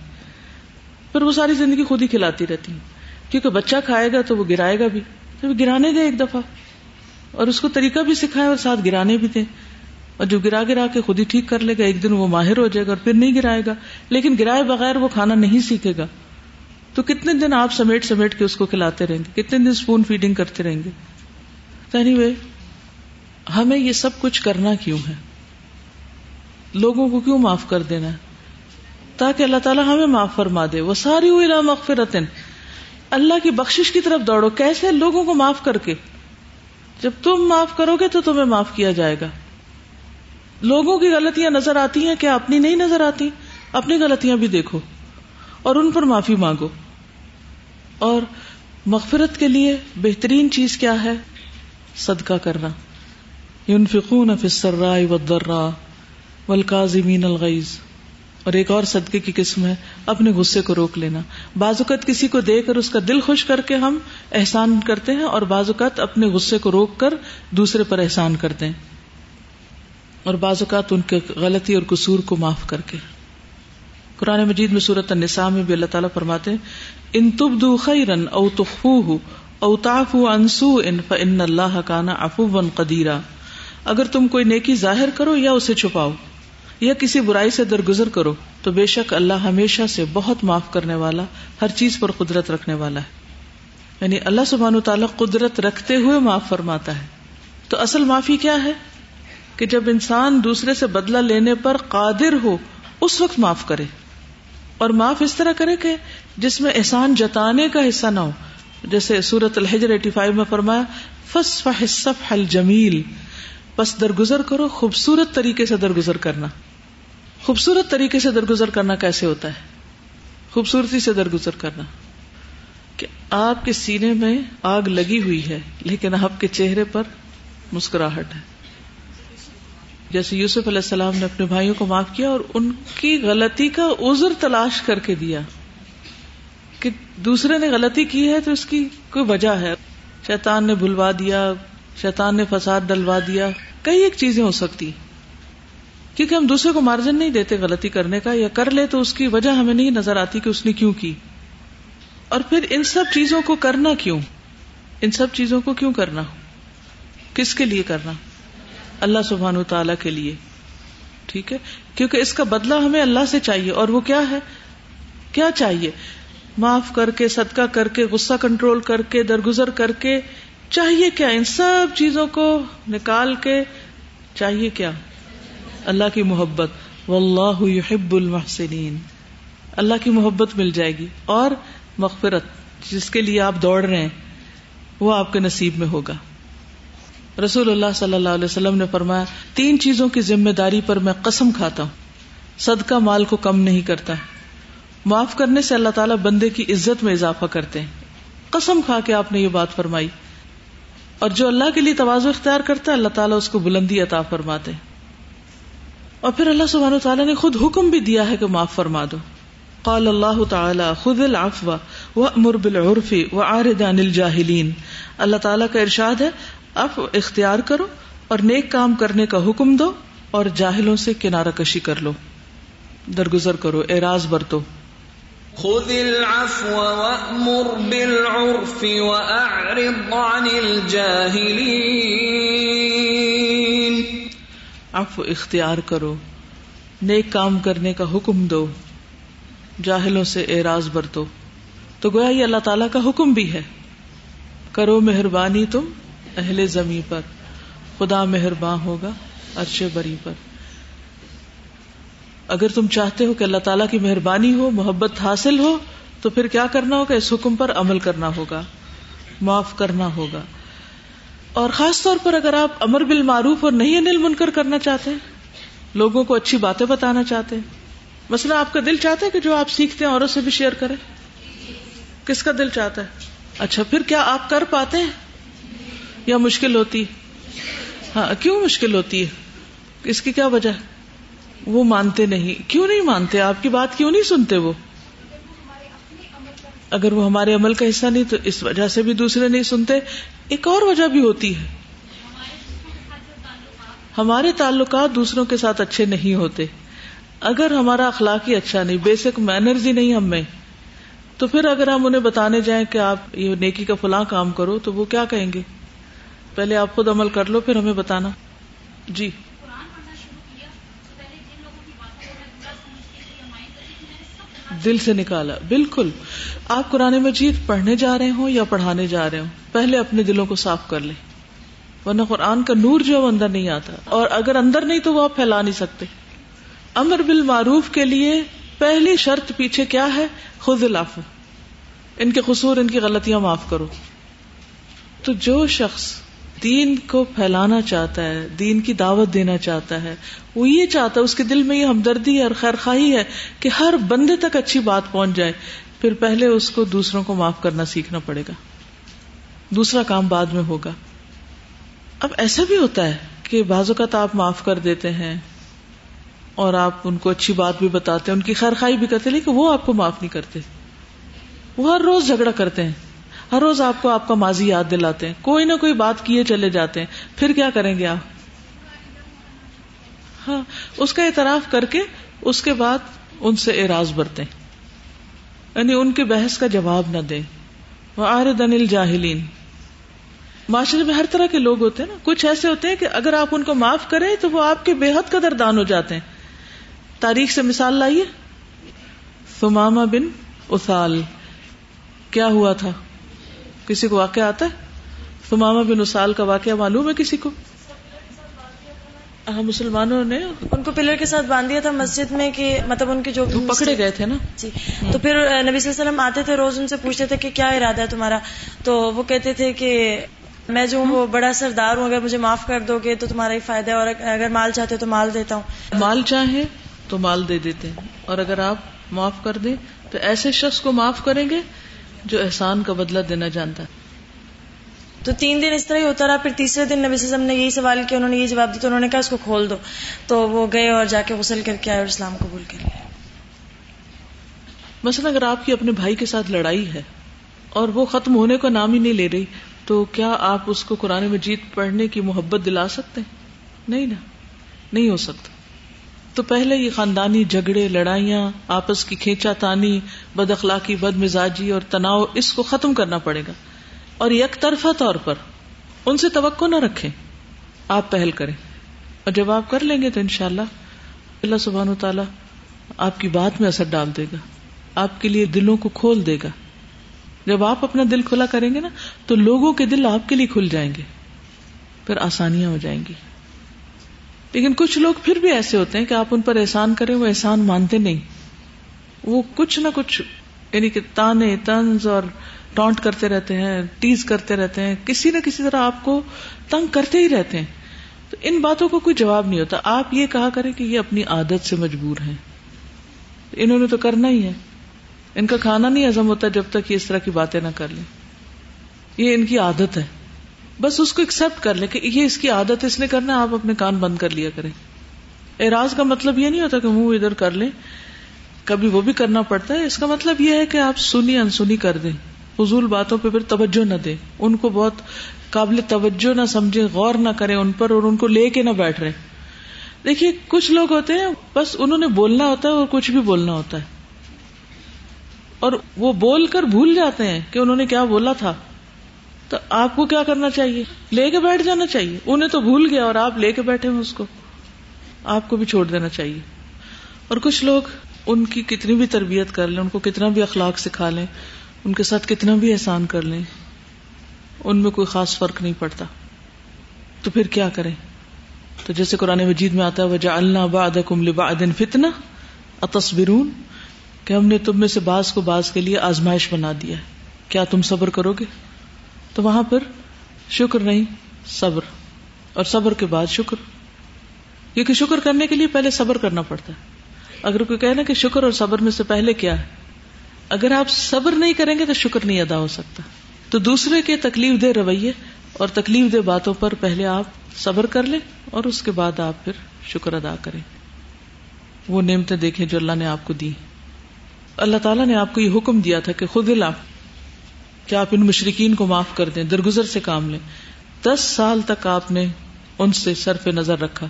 پھر وہ ساری زندگی خود ہی کھلاتی رہتی کیونکہ بچہ کھائے گا تو وہ گرائے گا بھی۔ تو گرانے دے ایک دفعہ۔ اور اس کو طریقہ بھی سکھائے اور ساتھ گرانے بھی دیں اور جو گرا گرا کے خود ہی ٹھیک کر لے گا، ایک دن وہ ماہر ہو جائے گا اور پھر نہیں گرائے گا۔ لیکن گرائے بغیر وہ کھانا نہیں سیکھے گا۔ تو کتنے دن آپ سمیٹ سمیٹ کے اس کو کھلاتے رہیں گے؟ کتنے دن اسپون فیڈنگ کرتے رہیں گے؟ اینی ہمیں یہ سب کچھ کرنا کیوں ہے؟ لوگوں کو کیوں معاف کر دینا ہے؟ تاکہ اللہ تعالیٰ ہمیں معاف فرما دے۔ وہ ساری ہوئی مغفرت اللہ کی بخشش کی طرف دوڑو۔ کیسے لوگوں کو معاف کر کے؟ جب تم معاف کرو گے تو تمہیں معاف کیا جائے گا۔ لوگوں کی غلطیاں نظر آتی ہیں، کیا اپنی نہیں نظر آتی؟ اپنی غلطیاں بھی دیکھو اور ان پر معافی مانگو۔ اور مغفرت کے لیے بہترین چیز کیا ہے؟ صدقہ کرنا۔ ينفقون في السراء والضراء والكاظمين الغيظ۔ اور ایک اور صدقے کی قسم ہے، اپنے غصے کو روک لینا۔ بعض اوقات کسی کو دے کر اس کا دل خوش کر کے ہم احسان کرتے ہیں اور بعض اوقات اپنے غصے کو روک کر دوسرے پر احسان کرتے ہیں۔ اور بعض اوقات ان کے غلطی اور قصور کو معاف کر کے۔ قرآن مجید میں صورت النساء میں بھی اللہ تعالیٰ فرماتے ہیں، ان تبدو خیرن او تخفوه او تعفو عن سوء فان اللہ کان عفوا قدیرا۔ اگر تم کوئی نیکی ظاہر کرو یا اسے چھپاؤ، یا کسی برائی سے درگزر کرو، تو بے شک اللہ ہمیشہ سے بہت معاف کرنے والا، ہر چیز پر قدرت رکھنے والا ہے۔ یعنی اللہ سبحان تعالیٰ قدرت رکھتے ہوئے معاف فرماتا ہے۔ تو اصل معافی کیا ہے؟ کہ جب انسان دوسرے سے بدلہ لینے پر قادر ہو، اس وقت معاف کرے۔ اور معاف اس طرح کرے کہ جس میں احسان جتانے کا حصہ نہ ہو۔ جیسے سورت الحجر ایٹی فائیو میں فرمایا فس فصف جمیل بس درگزر کرو، خوبصورت طریقے سے درگزر کرنا۔ خوبصورت طریقے سے درگزر کرنا کیسے ہوتا ہے؟ خوبصورتی سے درگزر کرنا۔ کہ آپ کے سینے میں آگ لگی ہوئی ہے، لیکن آپ کے چہرے پر مسکراہٹ ہے۔ جیسے یوسف علیہ السلام نے اپنے بھائیوں کو معاف کیا اور ان کی غلطی کا عذر تلاش کر کے دیا۔ کہ دوسرے نے غلطی کی ہے تو اس کی کوئی وجہ ہے؟ شیطان نے بھلوا دیا شیطان نے فساد ڈلوا دیا۔ کئی ایک چیزیں ہو سکتی۔ کیونکہ ہم دوسرے کو مارجن نہیں دیتے غلطی کرنے کا، یا کر لے تو اس کی وجہ ہمیں نہیں نظر آتی کہ اس نے کیوں کی۔ اور پھر ان سب چیزوں کو کرنا کیوں؟ ان سب چیزوں کو کیوں کرنا؟ کس کے لیے کرنا؟ اللہ سبحان و تعالی کے لیے۔ ٹھیک ہے؟ کیونکہ اس کا بدلہ ہمیں اللہ سے چاہیے۔ اور وہ کیا ہے؟ کیا چاہیے؟ معاف کر کے، صدقہ کر کے، غصہ کنٹرول کر کے، درگزر کر کے چاہیے کیا ان سب چیزوں کو نکال کے چاہیے کیا اللہ کی محبت واللہ يحب المحسنین اللہ کی محبت مل جائے گی اور مغفرت جس کے لیے آپ دوڑ رہے ہیں وہ آپ کے نصیب میں ہوگا رسول اللہ صلی اللہ علیہ وسلم نے فرمایا، تین چیزوں کی ذمہ داری پر میں قسم کھاتا ہوں۔ صدقہ مال کو کم نہیں کرتا۔ معاف کرنے سے اللہ تعالیٰ بندے کی عزت میں اضافہ کرتے ہیں۔ قسم کھا کے آپ نے یہ بات فرمائی۔ اور جو اللہ کے لیے توازو اختیار کرتا ہے، اللہ تعالیٰ اس کو بلندی عطا فرماتے اور پھر اللہ سبحانہ تعالیٰ نے خود حکم بھی دیا ہے کہ معاف فرما دو۔ قال اللہ تعالی خود العفو وامر بالعرف وعارض عن الجاہلین۔ اللہ تعالیٰ کا ارشاد ہے اب اختیار کرو اور نیک کام کرنے کا حکم دو اور جاہلوں سے کنارہ کشی کر لو۔ درگزر کرو، اعراض برتو۔ خذ العفو وأمر بالعرف وأعرض عن الجاهلين عفو اختیار کرو، نیک کام کرنے کا حکم دو، جاہلوں سے اعراض برتو۔ تو گویا یہ اللہ تعالیٰ کا حکم بھی ہے۔ کرو مہربانی تم اہل زمیں پر، خدا مہربان ہوگا عرش بری پر۔ اگر تم چاہتے ہو کہ اللہ تعالیٰ کی مہربانی ہو، محبت حاصل ہو، تو پھر کیا کرنا ہوگا؟ اس حکم پر عمل کرنا ہوگا۔ معاف کرنا ہوگا۔ اور خاص طور پر اگر آپ امر بال معروف اور نہیں انل منکر کرنا چاہتے ہیں، لوگوں کو اچھی باتیں بتانا چاہتے ہیں۔ مثلا آپ کا دل چاہتا ہے کہ جو آپ سیکھتے ہیں اوروں سے بھی شیئر کریں کس کا دل چاہتا ہے؟ اچھا پھر کیا آپ کر پاتے ہیں؟ یا مشکل ہوتی؟ ہاں کیوں مشکل ہوتی ہے؟ اس کی کیا وجہ ہے؟ وہ مانتے نہیں۔ کیوں نہیں مانتے؟ آپ کی بات کیوں نہیں سنتے وہ؟ اگر وہ ہمارے عمل کا حصہ نہیں تو اس وجہ سے بھی دوسرے نہیں سنتے۔ ایک اور وجہ بھی ہوتی ہے۔ ہمارے تعلقات دوسروں کے ساتھ اچھے نہیں ہوتے۔ اگر ہمارا اخلاق ہی اچھا نہیں، بیسک مینرز ہی نہیں ہم میں۔ تو پھر اگر ہم انہیں بتانے جائیں کہ آپ یہ نیکی کا فلاں کام کرو تو وہ کیا کہیں گے؟ پہلے آپ خود عمل کر لو، پھر ہمیں بتانا۔ جی۔ دل سے نکالا۔ بالکل۔ آپ قرآن مجید پڑھنے جا رہے ہوں یا پڑھانے جا رہے ہوں؟ پہلے اپنے دلوں کو صاف کر لیں۔ ورنہ قرآن کا نور جو اندر نہیں آتا۔ اور اگر اندر نہیں تو وہ آپ پھیلا نہیں سکتے۔ امر بالمعروف کے لیے پہلی شرط پیچھے کیا ہے؟ خود لاف ان کے قصور، ان کی غلطیاں معاف کرو۔ تو جو شخص دین کو پھیلانا چاہتا ہے، دین کی دعوت دینا چاہتا ہے۔ وہ یہ چاہتا ہے، اس کے دل میں یہ ہمدردی ہے اور خیر خواہی ہے کہ ہر بندے تک اچھی بات پہنچ جائے۔ پھر پہلے اس کو دوسروں کو معاف کرنا سیکھنا پڑے گا۔ دوسرا کام بعد میں ہوگا۔ اب ایسا بھی ہوتا ہے کہ بعض اوقات آپ معاف کر دیتے ہیں اور آپ ان کو اچھی بات بھی بتاتے ہیں، ان کی خیر خائی بھی کرتے لیکن وہ آپ کو معاف نہیں کرتے۔ وہ ہر روز جھگڑا کرتے ہیں۔ ہر روز آپ کو آپ کا ماضی یاد دلاتے ہیں۔ کوئی نہ کوئی بات کیے چلے جاتے ہیں۔ پھر کیا کریں گے آپ؟ ہاں اس کا اعتراف کر کے اس کے بعد ان سے اعراض برتے یعنی ان کے بحث کا جواب نہ دیں۔ وہ آر دنل جاہلین معاشرے میں ہر طرح کے لوگ ہوتے ہیں نا۔ کچھ ایسے ہوتے ہیں کہ اگر آپ ان کو معاف کریں تو وہ آپ کے بے حد قدر دان ہو جاتے ہیں۔ تاریخ سے مثال لائیے۔ سماما بن اسال کیا ہوا تھا؟ کسی کو واقعہ آتا ہے؟ سماما بن اسال کا واقعہ معلوم ہے کسی کو؟ ہاں مسلمانوں نے ان کو پلر کے ساتھ باندھ دیا تھا مسجد میں کہ مطلب ان کے جو پکڑے گئے تھے نا؟ جی تو پھر نبی صلی اللہ علیہ وسلم آتے تھے روز ان سے پوچھتے تھے کہ کیا ارادہ ہے تمہارا؟ تو وہ کہتے تھے کہ میں جو وہ بڑا سردار ہوں اگر مجھے معاف کر دو گے تو تمہارا ہی فائدہ ہے اور اگر مال چاہتے تو مال دیتا ہوں۔ مال چاہے تو مال دے دیتے ہیں اور اگر آپ معاف کر دیں تو ایسے شخص کو معاف کریں گے جو احسان کا بدلہ دینا جانتا ہے۔ تو تین دن اس طرح ہی ہوتا رہا پھر تیسرے دن نبی وسلم نے یہی سوال کیا انہوں نے یہ جواب دیا تو انہوں نے کہا اس کو کھول دو۔ تو وہ گئے اور جا کے غسل کر کے آئے اور اسلام قبول کر لیا۔ مثلا اگر آپ کی اپنے بھائی کے ساتھ لڑائی ہے اور وہ ختم ہونے کا نام ہی نہیں لے رہی تو کیا آپ اس کو قرآن مجید پڑھنے کی محبت دلا سکتے ہیں؟ نہیں نا نہیں ہو سکتا۔ تو پہلے یہ خاندانی جھگڑے، لڑائیاں، آپس کی کھینچا تانی، بد اخلاقی، بد مزاجی اور تناؤ، اس کو ختم کرنا پڑے گا۔ اور یک طرفہ طور پر ان سے توقع نہ رکھے آپ پہل کریں۔ اور جب آپ کر لیں گے تو انشاءاللہ اللہ سبحان و تعالیٰ آپ کی بات میں اثر ڈال دے گا۔ آپ کے لیے دلوں کو کھول دے گا۔ جب آپ اپنا دل کھلا کریں گے نا، تو لوگوں کے دل آپ کے لیے کھل جائیں گے۔ پھر آسانیاں ہو جائیں گی۔ لیکن کچھ لوگ پھر بھی ایسے ہوتے ہیں کہ آپ ان پر احسان کریں، وہ احسان مانتے نہیں۔ وہ کچھ نہ کچھ یعنی کہ تانے، تنز اور ٹونٹ کرتے رہتے ہیں، ٹیز کرتے رہتے ہیں، کسی نہ کسی طرح آپ کو تنگ کرتے ہی رہتے ہیں۔ تو ان باتوں کو کوئی جواب نہیں ہوتا۔ آپ یہ کہا کریں کہ یہ اپنی عادت سے مجبور ہیں۔ انہوں نے تو کرنا ہی ہے۔ ان کا کھانا نہیں ہزم ہوتا جب تک یہ اس طرح کی باتیں نہ کر لیں۔ یہ ان کی عادت ہے۔ بس اس کو ایکسپٹ کر لیں کہ یہ اس کی عادت اس نے کرنا آپ اپنے کان بند کر لیا کریں۔ اعراض کا مطلب یہ نہیں ہوتا کہ منہ ادھر کر لیں۔ کبھی وہ بھی کرنا پڑتا ہے۔ اس کا مطلب یہ ہے کہ آپ سنی انسنی کر دیں۔ فضول باتوں پہ پھر توجہ نہ دیں۔ ان کو بہت قابل توجہ نہ سمجھے غور نہ کریں ان پر اور ان کو لے کے نہ بیٹھ رہے۔ دیکھیے، کچھ لوگ ہوتے ہیں، بس انہوں نے بولنا ہوتا ہے اور کچھ بھی بولنا ہوتا ہے۔ اور وہ بول کر بھول جاتے ہیں کہ انہوں نے کیا بولا تھا۔ تو آپ کو کیا کرنا چاہیے؟ لے کے بیٹھ جانا چاہیے۔ انہیں تو بھول گیا اور آپ لے کے بیٹھے ہیں اس کو۔ آپ کو بھی چھوڑ دینا چاہیے۔ اور کچھ لوگ ان کی کتنی بھی تربیت کر لیں، ان کو کتنا بھی اخلاق سکھا لیں، ان کے ساتھ کتنا بھی احسان کر لیں، ان میں کوئی خاص فرق نہیں پڑتا۔ تو پھر کیا کریں؟ تو جیسے قرآن مجید میں آتا ہے وجہ اللہ باد دن فتنا اتصبرون کہ ہم نے تم میں سے باز کو باز کے لیے آزمائش بنا دیا ہے۔ کیا تم صبر کرو گے؟ تو وہاں پر شکر نہیں، صبر۔ اور صبر کے بعد شکر۔ کیونکہ شکر کرنے کے لیے پہلے صبر کرنا پڑتا ہے۔ اگر کوئی کہنا کہ شکر اور صبر میں سے پہلے کیا ہے؟ اگر آپ صبر نہیں کریں گے تو شکر نہیں ادا ہو سکتا۔ تو دوسرے کے تکلیف دہ رویے اور تکلیف دہ باتوں پر پہلے آپ صبر کر لیں اور اس کے بعد آپ پھر شکر ادا کریں۔ وہ نعمتیں دیکھیں جو اللہ نے آپ کو دی۔ اللہ تعالیٰ نے آپ کو یہ حکم دیا تھا کہ خود کہ آپ ان مشرقین کو معاف کر دیں، درگزر سے کام لیں۔ دس سال تک آپ نے ان سے سر پہ نظر رکھا۔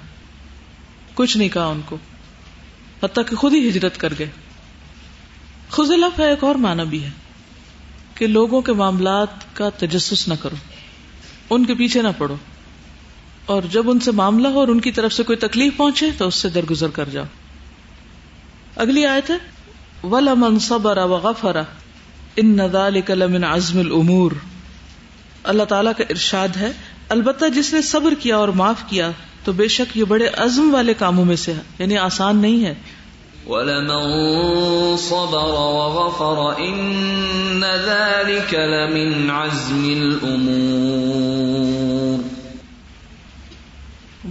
کچھ نہیں کہا ان کو۔ حتیٰ کہ خود ہی ہجرت کر گئے۔ خزلف ہے ایک اور معنی بھی ہے کہ لوگوں کے معاملات کا تجسس نہ کرو۔ ان کے پیچھے نہ پڑو۔ اور جب ان سے معاملہ ہو اور ان کی طرف سے کوئی تکلیف پہنچے تو اس سے درگزر کر جاؤ۔ اگلی آیت ہے، وَلَمَنْ صَبَرَ وَغَفَرَ۔ ان لَمِنْ عَزْمِ الْأُمُورِ اللہ تعالیٰ کا ارشاد ہے البتہ جس نے صبر کیا اور معاف کیا تو بے شک یہ بڑے عزم والے کاموں میں سے ہے یعنی آسان نہیں ہے۔ وَلَمَن صَبَرَ وَغَفَرَ إِنَّ ذَلِكَ لَمِنْ عَزْمِ الْأُمُورِ۔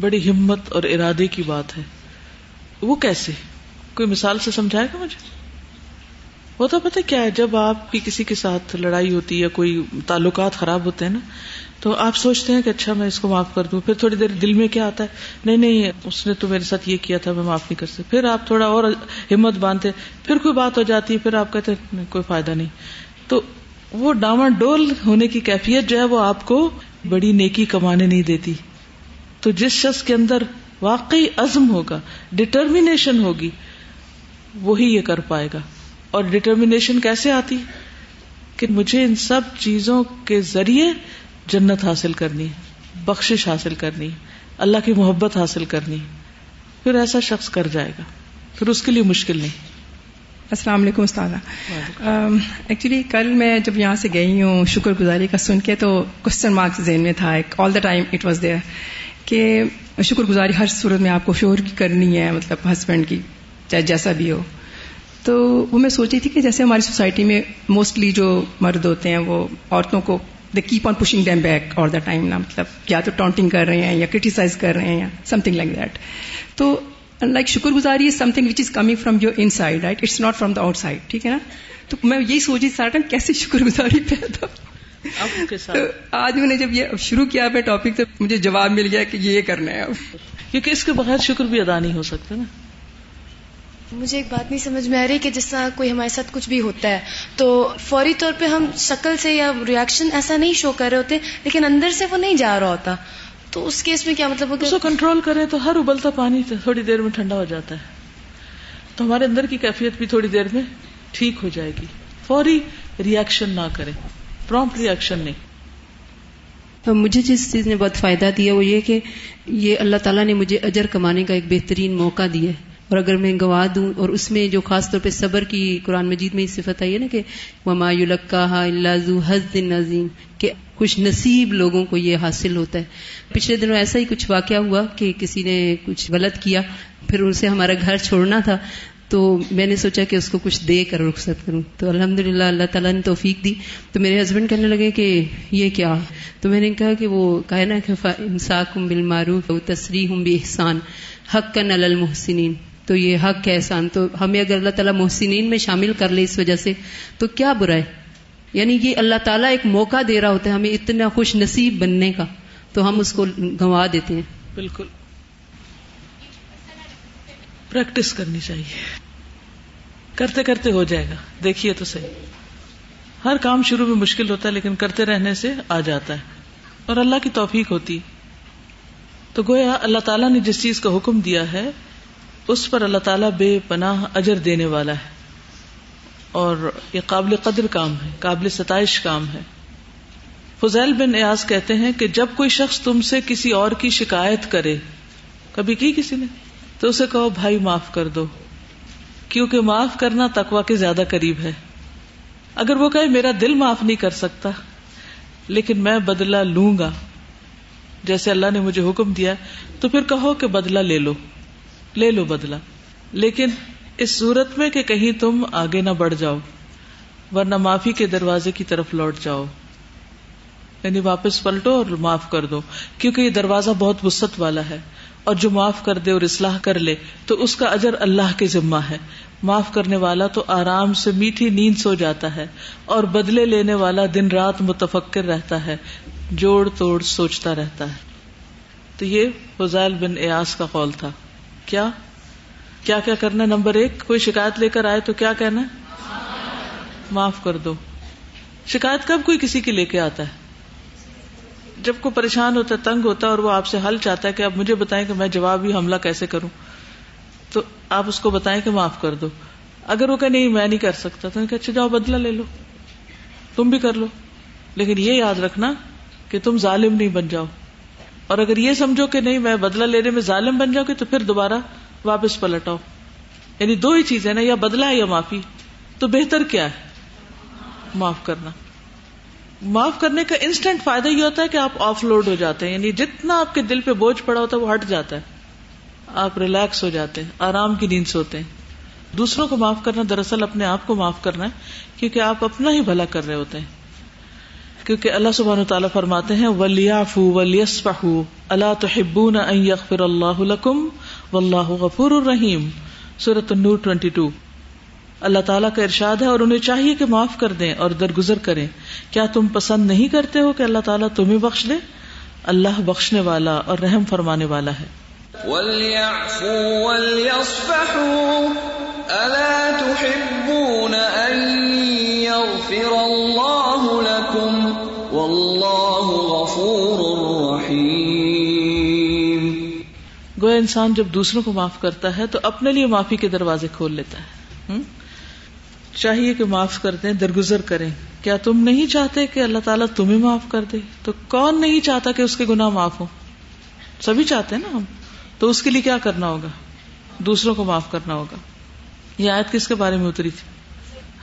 بڑی ہمت اور ارادے کی بات ہے۔ وہ کیسے؟ کوئی مثال سے سمجھائے گا مجھے؟ وہ تو پتہ کیا ہے، جب آپ کی کسی کے ساتھ لڑائی ہوتی ہے کوئی تعلقات خراب ہوتے ہیں نا، تو آپ سوچتے ہیں کہ اچھا میں اس کو معاف کر دوں، پھر تھوڑی دیر دل میں کیا آتا ہے، نہیں نہیں، اس نے تو میرے ساتھ یہ کیا تھا، میں معاف نہیں کر سکتا۔ پھر آپ تھوڑا اور ہمت باندھتے پھر کوئی بات ہو جاتی ہے، پھر آپ کہتے ہیں کوئی فائدہ نہیں۔ تو وہ ڈاما ڈول ہونے کی کیفیت جو ہے، وہ آپ کو بڑی نیکی کمانے نہیں دیتی۔ تو جس شخص کے اندر واقعی عزم ہوگا ڈٹرمینیشن ہوگی، وہی یہ کر پائے گا۔ اور ڈٹرمینیشن کیسے آتی؟ کہ مجھے ان سب چیزوں کے ذریعے جنت حاصل کرنی بخشش حاصل کرنی اللہ کی محبت حاصل کرنی پھر ایسا شخص کر جائے گا پھر اس کے لیے مشکل نہیں۔ السلام علیکم استاد ایکچولی کل میں جب یہاں سے گئی ہوں شکر گزاری کا سن کے تو کوشچن مارکس ذہن میں تھا all the time it was there کہ شکر گزاری ہر صورت میں آپ کو شور کی کرنی ہے مطلب ہسبینڈ کی چاہے جیسا بھی ہو۔ تو وہ میں سوچی تھی کہ جیسے ہماری سوسائٹی میں موسٹلی جو مرد ہوتے ہیں وہ عورتوں کو they keep on pushing them back all the time نا مطلب یا تو ٹانٹنگ کر رہے ہیں یا کریٹیسائز کر رہے ہیں سم تھنگ لائک دیٹ تو لائک شکر گزاری is something which is coming from your inside right it's not from the outside ٹھیک ہے نا؟ تو میں یہی سوچی سارا ٹائم کیسے شکر گزاری پیدا آج میں نے جب یہ شروع کیا اپنے ٹاپک تو مجھے جواب مل گیا کہ یہ کرنا ہے اب۔ کیونکہ اس کے بغیر شکر بھی ادا نہیں ہو سکتا نا۔ مجھے ایک بات نہیں سمجھ میں آ رہی کہ جس طرح کوئی ہمارے ساتھ کچھ بھی ہوتا ہے۔ تو فوری طور پہ ہم شکل سے یا ریئیکشن ایسا نہیں شو کر رہے ہوتے لیکن اندر سے وہ نہیں جا رہا ہوتا۔ تو اس کیس میں کیا مطلب اس کو کنٹرول کرے تو ہر ابلتا پانی تھوڑی دیر میں ٹھنڈا ہو جاتا ہے۔ تو ہمارے اندر کی کیفیت بھی تھوڑی دیر میں ٹھیک ہو جائے گی۔ فوری ریئیکشن نہ کرے پرومپٹ ریئیکشن نہیں۔ مجھے جس چیز نے بہت فائدہ دیا وہ یہ کہ یہ اللہ تعالیٰ نے مجھے اجر کمانے کا ایک بہترین موقع دیا اور اگر میں گوا دوں اور اس میں جو خاص طور پہ صبر کی قرآن مجید میں صفت آئی ہے نا کہ وما اللہ حز نظیم کہ خوش نصیب لوگوں کو یہ حاصل ہوتا ہے۔ پچھلے دنوں ایسا ہی کچھ واقعہ ہوا کہ کسی نے کچھ غلط کیا، پھر اسے ہمارا گھر چھوڑنا تھا۔ تو میں نے سوچا کہ اس کو کچھ دے کر رخصت کروں۔ تو الحمد للہ اللہ تعالیٰ نے توفیق دی۔ تو میرے ہسبینڈ کہنے لگے کہ یہ کیا؟ تو میں نے کہا کہ وہ کہا نا کہ انساکم بالمعروف تسریح بے احسان حق کا نل المحسنین تو یہ حق ہے احسان، تو ہمیں اگر اللہ تعالیٰ محسنین میں شامل کر لے اس وجہ سے، تو کیا برا ہے؟ یعنی یہ اللہ تعالیٰ ایک موقع دے رہا ہوتا ہے ہمیں اتنا خوش نصیب بننے کا، تو ہم اس کو گنوا دیتے ہیں۔ بالکل۔ پریکٹس کرنی چاہیے۔ کرتے کرتے ہو جائے گا۔ دیکھیے تو صحیح۔ ہر کام شروع میں مشکل ہوتا ہے، لیکن کرتے رہنے سے آ جاتا ہے۔ اور اللہ کی توفیق ہوتی۔ تو گویا اللہ تعالیٰ نے جس چیز کا حکم دیا ہے اس پر اللہ تعالیٰ بے پناہ اجر دینے والا ہے اور یہ قابل قدر کام ہے، قابل ستائش کام ہے۔ فضیل بن ایاز کہتے ہیں کہ جب کوئی شخص تم سے کسی اور کی شکایت کرے، کبھی کی کسی نے؟ تو اسے کہو، بھائی معاف کر دو۔ کیونکہ معاف کرنا تقوا کے زیادہ قریب ہے۔ اگر وہ کہے، میرا دل معاف نہیں کر سکتا، لیکن میں بدلا لوں گا۔ جیسے اللہ نے مجھے حکم دیا تو پھر کہو کہ بدلا لے لو۔ لے لو بدلا لیکن اس صورت میں کہ کہیں تم آگے نہ بڑھ جاؤ، ورنہ معافی کے دروازے کی طرف لوٹ جاؤ۔ یعنی واپس پلٹو اور معاف کر دو، کیونکہ یہ دروازہ بہت وسط والا ہے۔ اور جو معاف کر دے اور اصلاح کر لے، تو اس کا اجر اللہ کے ذمہ ہے۔ معاف کرنے والا تو آرام سے میٹھی نیند سو جاتا ہے، اور بدلے لینے والا دن رات متفکر رہتا ہے، جوڑ توڑ سوچتا رہتا ہے۔ تو یہ فضائل بن ایاس کا قول تھا۔ کیا؟ کیا کیا کرنا نمبر ایک، کوئی شکایت لے کر آئے تو کیا کہنا معاف کر دو۔ شکایت کب کوئی کسی کی لے کے آتا ہے؟ جب کوئی پریشان ہوتا ہے، تنگ ہوتا ہے اور وہ آپ سے حل چاہتا ہے کہ آپ مجھے بتائیں کہ میں جوابی حملہ کیسے کروں۔ تو آپ اس کو بتائیں کہ معاف کر دو۔ اگر وہ کہ نہیں، میں نہیں کر سکتا، تو کہ اچھا جاؤ بدلا لے لو۔ تم بھی کر لو۔ لیکن یہ یاد رکھنا کہ تم ظالم نہیں بن جاؤ۔ اور اگر یہ سمجھو کہ نہیں، میں بدلا لینے میں ظالم بن جاؤ گی تو پھر دوبارہ واپس پلٹ آؤ یعنی دو ہی چیزیں نا یا بدلا ہے یا معافی۔ تو بہتر کیا ہے؟ معاف کرنا۔ معاف کرنے کا انسٹنٹ فائدہ یہ ہوتا ہے کہ آپ آف لوڈ ہو جاتے ہیں۔ یعنی جتنا آپ کے دل پہ بوجھ پڑا ہوتا ہے، وہ ہٹ جاتا ہے۔ آپ ریلیکس ہو جاتے ہیں، آرام کی نیند سوتے ہیں۔ دوسروں کو معاف کرنا، دراصل اپنے آپ کو معاف کرنا ہے، کیونکہ آپ اپنا ہی بھلا کر رہے ہوتے ہیں۔ کیونکہ اللہ سبحانہ تعالیٰ فرماتے ہیں ولیاف ولیس اللہ تو ہبون یغفر اللہ لکم و اللہ غفور الرحیم سورت النور ٹوینٹی ٹو۔ اللہ تعالیٰ کا ارشاد ہے اور انہیں چاہیے کہ معاف کر دیں اور درگزر کریں۔ کیا تم پسند نہیں کرتے ہو کہ اللہ تعالیٰ تمہیں بخش دے؟ اللہ بخشنے والا اور رحم فرمانے والا ہے۔ گویا انسان جب دوسروں کو معاف کرتا ہے تو اپنے لیے معافی کے دروازے کھول لیتا ہے۔ چاہیے کہ معاف کر دیں، درگزر کریں۔ کیا تم نہیں چاہتے کہ اللہ تعالیٰ تمہیں معاف کر دے؟ تو کون نہیں چاہتا کہ اس کے گناہ معاف ہو سبھی چاہتے ہیں نا ہم۔ تو اس کے لیے کیا کرنا ہوگا؟ دوسروں کو معاف کرنا ہوگا۔ یہ آیت کس کے بارے میں اتری تھی؟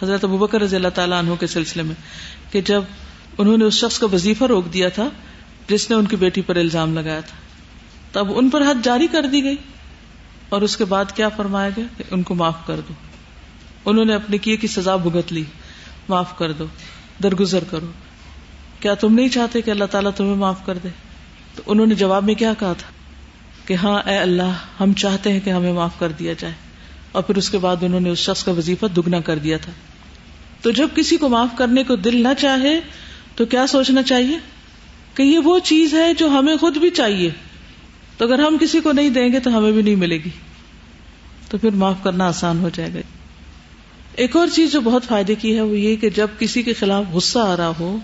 حضرت ابوبکر رضی اللہ تعالیٰ عنہ کے سلسلے میں، کہ جب انہوں نے اس شخص کا وظیفہ روک دیا تھا، جس نے ان کی بیٹی پر الزام لگایا تھا۔ تب ان پر حد جاری کر دی گئی اور اس کے بعد کیا فرمایا گیا کہ ان کو معاف کر دو۔ انہوں نے اپنے کیے کی سزا بھگت لی۔ معاف کر دو۔ درگزر کرو۔ کیا تم نہیں چاہتے کہ اللہ تعالیٰ تمہیں معاف کر دے؟ تو انہوں نے جواب میں کیا کہا تھا؟ کہ ہاں اے اللہ، ہم چاہتے ہیں کہ ہمیں معاف کر دیا جائے۔ اور پھر اس کے بعد انہوں نے اس شخص کا وظیفہ دگنا کر دیا تھا۔ تو جب کسی کو معاف کرنے کو دل نہ چاہے تو کیا سوچنا چاہیے؟ کہ یہ وہ چیز ہے جو ہمیں خود بھی چاہیے۔ تو اگر ہم کسی کو نہیں دیں گے تو ہمیں بھی نہیں ملے گی۔ تو پھر معاف کرنا آسان ہو جائے گا۔ ایک اور چیز جو بہت فائدے کی ہے وہ یہ کہ جب کسی کے خلاف غصہ آ رہا ہو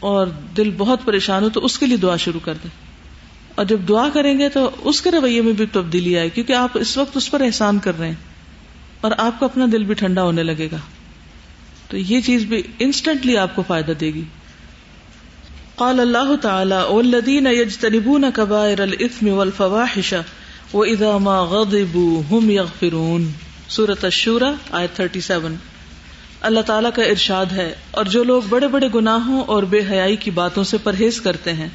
اور دل بہت پریشان ہو تو اس کے لیے دعا شروع کر دیں۔ اور جب دعا کریں گے تو اس کے رویے میں بھی تبدیلی آئے کیونکہ آپ اس وقت اس پر احسان کر رہے ہیں اور آپ کو اپنا دل بھی ٹھنڈا ہونے لگے گا۔ تو یہ چیز بھی انسٹنٹلی آپ کو فائدہ دے گی۔ قال اللہ تعالی والذین یجتنبون کبائر الاثم والفواحش وہ اداما غدبو ہم یغفرون. سورت اشورا آئے تھرٹی سیون اللہ تعالیٰ کا ارشاد ہے، اور جو لوگ بڑے بڑے گناہوں اور بے حیائی کی باتوں سے پرہیز کرتے ہیں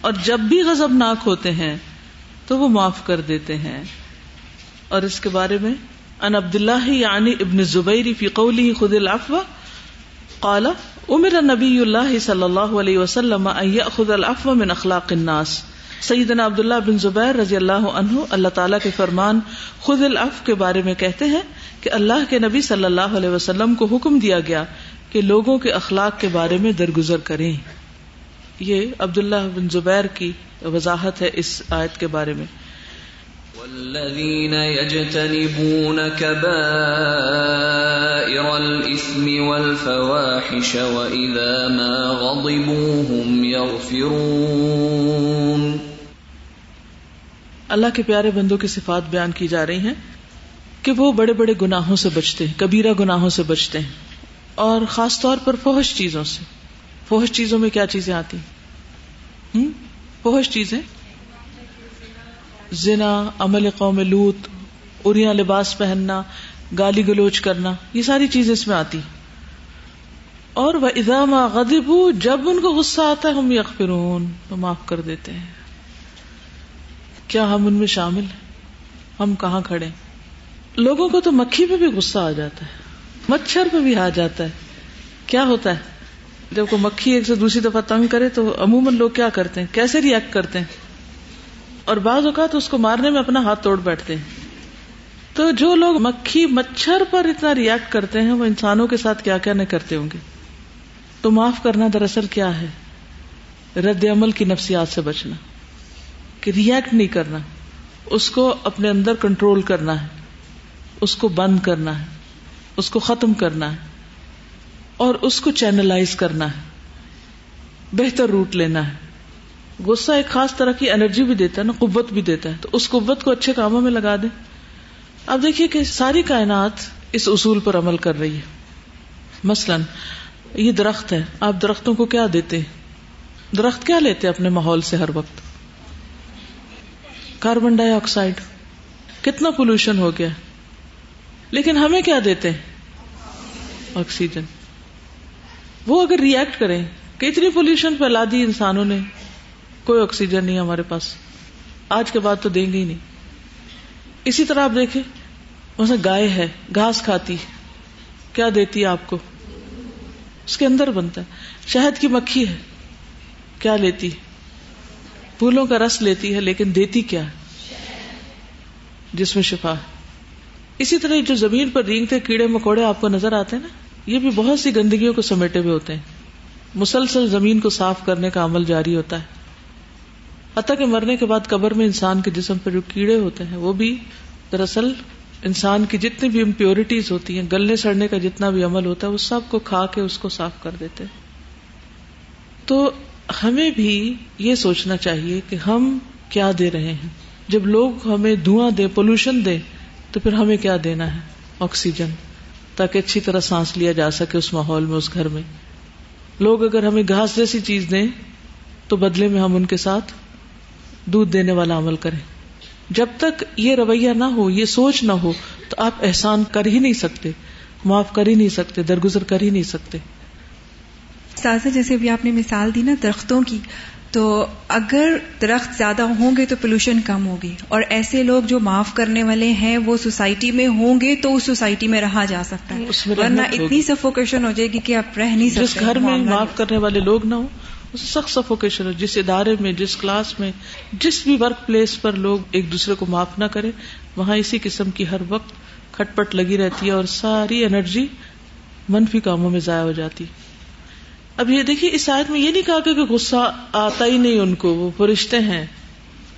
اور جب بھی غزب ناک ہوتے ہیں، تو وہ معاف کر دیتے ہیں. اور اس کے بارے میں ان عبد اللہ یعنی ابن زبیری فی قولی خود العفو قال امر نبی اللہ صلی اللہ علیہ وسلم خود العفو من اخلاق الناس. سیدنا عبداللہ بن زبیر رضی اللہ عنہ اللہ تعالیٰ کے فرمان خود العف کے بارے میں کہتے ہیں کہ اللہ کے نبی صلی اللہ علیہ وسلم کو حکم دیا گیا کہ لوگوں کے اخلاق کے بارے میں درگزر کریں۔ یہ عبداللہ بن زبیر کی وضاحت ہے اس آیت کے بارے میں۔ والذين يجتنبون كبائر الإثم والفواحش وإذا ما غضبوا هم يغفرون اللہ کے پیارے بندوں کی صفات بیان کی جا رہی ہیں کہ وہ بڑے بڑے گناہوں سے بچتے ہیں، کبیرہ گناہوں سے بچتے ہیں اور خاص طور پر فوہش چیزوں سے۔ فوہش چیزوں میں کیا چیزیں آتی ہیں؟ فوہش چیزیں؟ زنا، عمل قوم لوت اریا لباس پہننا، گالی گلوچ کرنا، یہ ساری چیزیں اس میں آتی۔ اور وہ ادام غدب جب ان کو غصہ آتا ہے، ہم یکفرون تو معاف کر دیتے ہیں۔ کیا ہم ان میں شامل ہیں؟ ہم کہاں کھڑے لوگوں کو تو مکھی پہ بھی غصہ آ جاتا ہے، مچھر پہ بھی آ جاتا ہے۔ کیا ہوتا ہے؟ جب کوئی مکھی ایک سے دوسری دفعہ تنگ کرے تو عموماً لوگ کیا کرتے ہیں؟ کیسے ریئیکٹ کرتے ہیں؟ اور بعض اوقات اس کو مارنے میں اپنا ہاتھ توڑ بیٹھتے ہیں۔ تو جو لوگ مکھی مچھر پر اتنا ریئیکٹ کرتے ہیں، وہ انسانوں کے ساتھ کیا کیا نہیں کرتے ہوں گے؟ تو معاف کرنا دراصل کیا ہے؟ رد عمل کی نفسیات سے بچنا۔ کہ ریئیکٹ نہیں کرنا۔ اس کو اپنے اندر کنٹرول کرنا ہے۔ اس کو بند کرنا ہے۔ اس کو ختم کرنا ہے۔ اور اس کو چینلائز کرنا ہے۔ بہتر روٹ لینا ہے۔ غصہ ایک خاص طرح کی انرجی بھی دیتا ہے، نا، قوت بھی دیتا ہے۔ تو اس قوت کو اچھے کاموں میں لگا دیں۔ اب دیکھیے کہ ساری کائنات اس اصول پر عمل کر رہی ہے۔ مثلا، یہ درخت ہے۔ آپ درختوں کو کیا دیتے؟ درخت کیا لیتے اپنے ماحول سے ہر وقت؟ کاربن ڈائی آکسائڈ کتنا پولوشن ہو گیا۔ لیکن ہمیں کیا دیتے؟ آکسیجن۔ وہ اگر ریئیکٹ کریں، کہ اتنی پولوشن پھیلا دی انسانوں نے؟ کوئی آکسیجن نہیں ہمارے پاس۔ آج کے بعد تو دیں گے ہی نہیں۔ اسی طرح آپ دیکھیں ویسے گائے ہے، گھاس کھاتی کیا دیتی ہے آپ کو؟ اس کے اندر بنتا ہے۔ شہد کی مکھی ہے۔ کیا لیتی پھولوں کا رس لیتی ہے، لیکن دیتی کیا جس میں شفا ہے۔ اسی طرح جو زمین پر رینگتے کیڑے مکوڑے آپ کو نظر آتے ہیں نا، یہ بھی بہت سی گندگیوں کو سمیٹے ہوئے ہوتے ہیں۔ مسلسل زمین کو صاف کرنے کا عمل جاری ہوتا ہے۔ حتیٰ کہ مرنے کے بعد قبر میں انسان کے جسم پہ جو کیڑے ہوتے ہیں، وہ بھی دراصل انسان کی جتنی بھی امپیورٹیز ہوتی ہیں، گلنے سڑنے کا جتنا بھی عمل ہوتا ہے، وہ سب کو کھا کے اس کو صاف کر دیتے تو ہمیں بھی یہ سوچنا چاہیے کہ ہم کیا دے رہے ہیں۔ جب لوگ ہمیں دھواں دے پولوشن دے تو پھر ہمیں کیا دینا ہے؟ آکسیجن تاکہ اچھی طرح سانس لیا جا سکے اس ماحول میں، اس گھر میں۔ لوگ اگر ہمیں گھاس جیسی چیز دیں، تو بدلے میں ہم ان کے ساتھ دودھ دینے والا عمل کریں جب تک یہ رویہ نہ ہو یہ سوچ نہ ہو تو آپ احسان کر ہی نہیں سکتے۔ معاف کر ہی نہیں سکتے درگزر کر ہی نہیں سکتے۔ سازا جیسے ابھی آپ نے مثال دی نا درختوں کی تو اگر درخت زیادہ ہوں گے تو پولوشن کم ہوگی۔ اور ایسے لوگ جو معاف کرنے والے ہیں وہ سوسائٹی میں ہوں گے تو اس سوسائٹی میں رہا جا سکتا ہے۔ ورنہ اتنی سفوکیشن ہو جائے گی کہ آپ رہ نہیں سکتے۔ جس گھر میں معاف کرنے والے لوگ نہ ہوں سخت سفوکیشن ہو جس ادارے میں، جس کلاس میں، جس بھی ورک پلیس پر لوگ ایک دوسرے کو معاف نہ کرے وہاں اسی قسم کی ہر وقت کھٹ پٹ لگی رہتی ہے اور ساری انرجی منفی کاموں میں ضائع ہو جاتی۔ اب یہ دیکھیے، اس آیت میں یہ نہیں کہا کہ غصہ آتا ہی نہیں ان کو، وہ فرشتے ہیں۔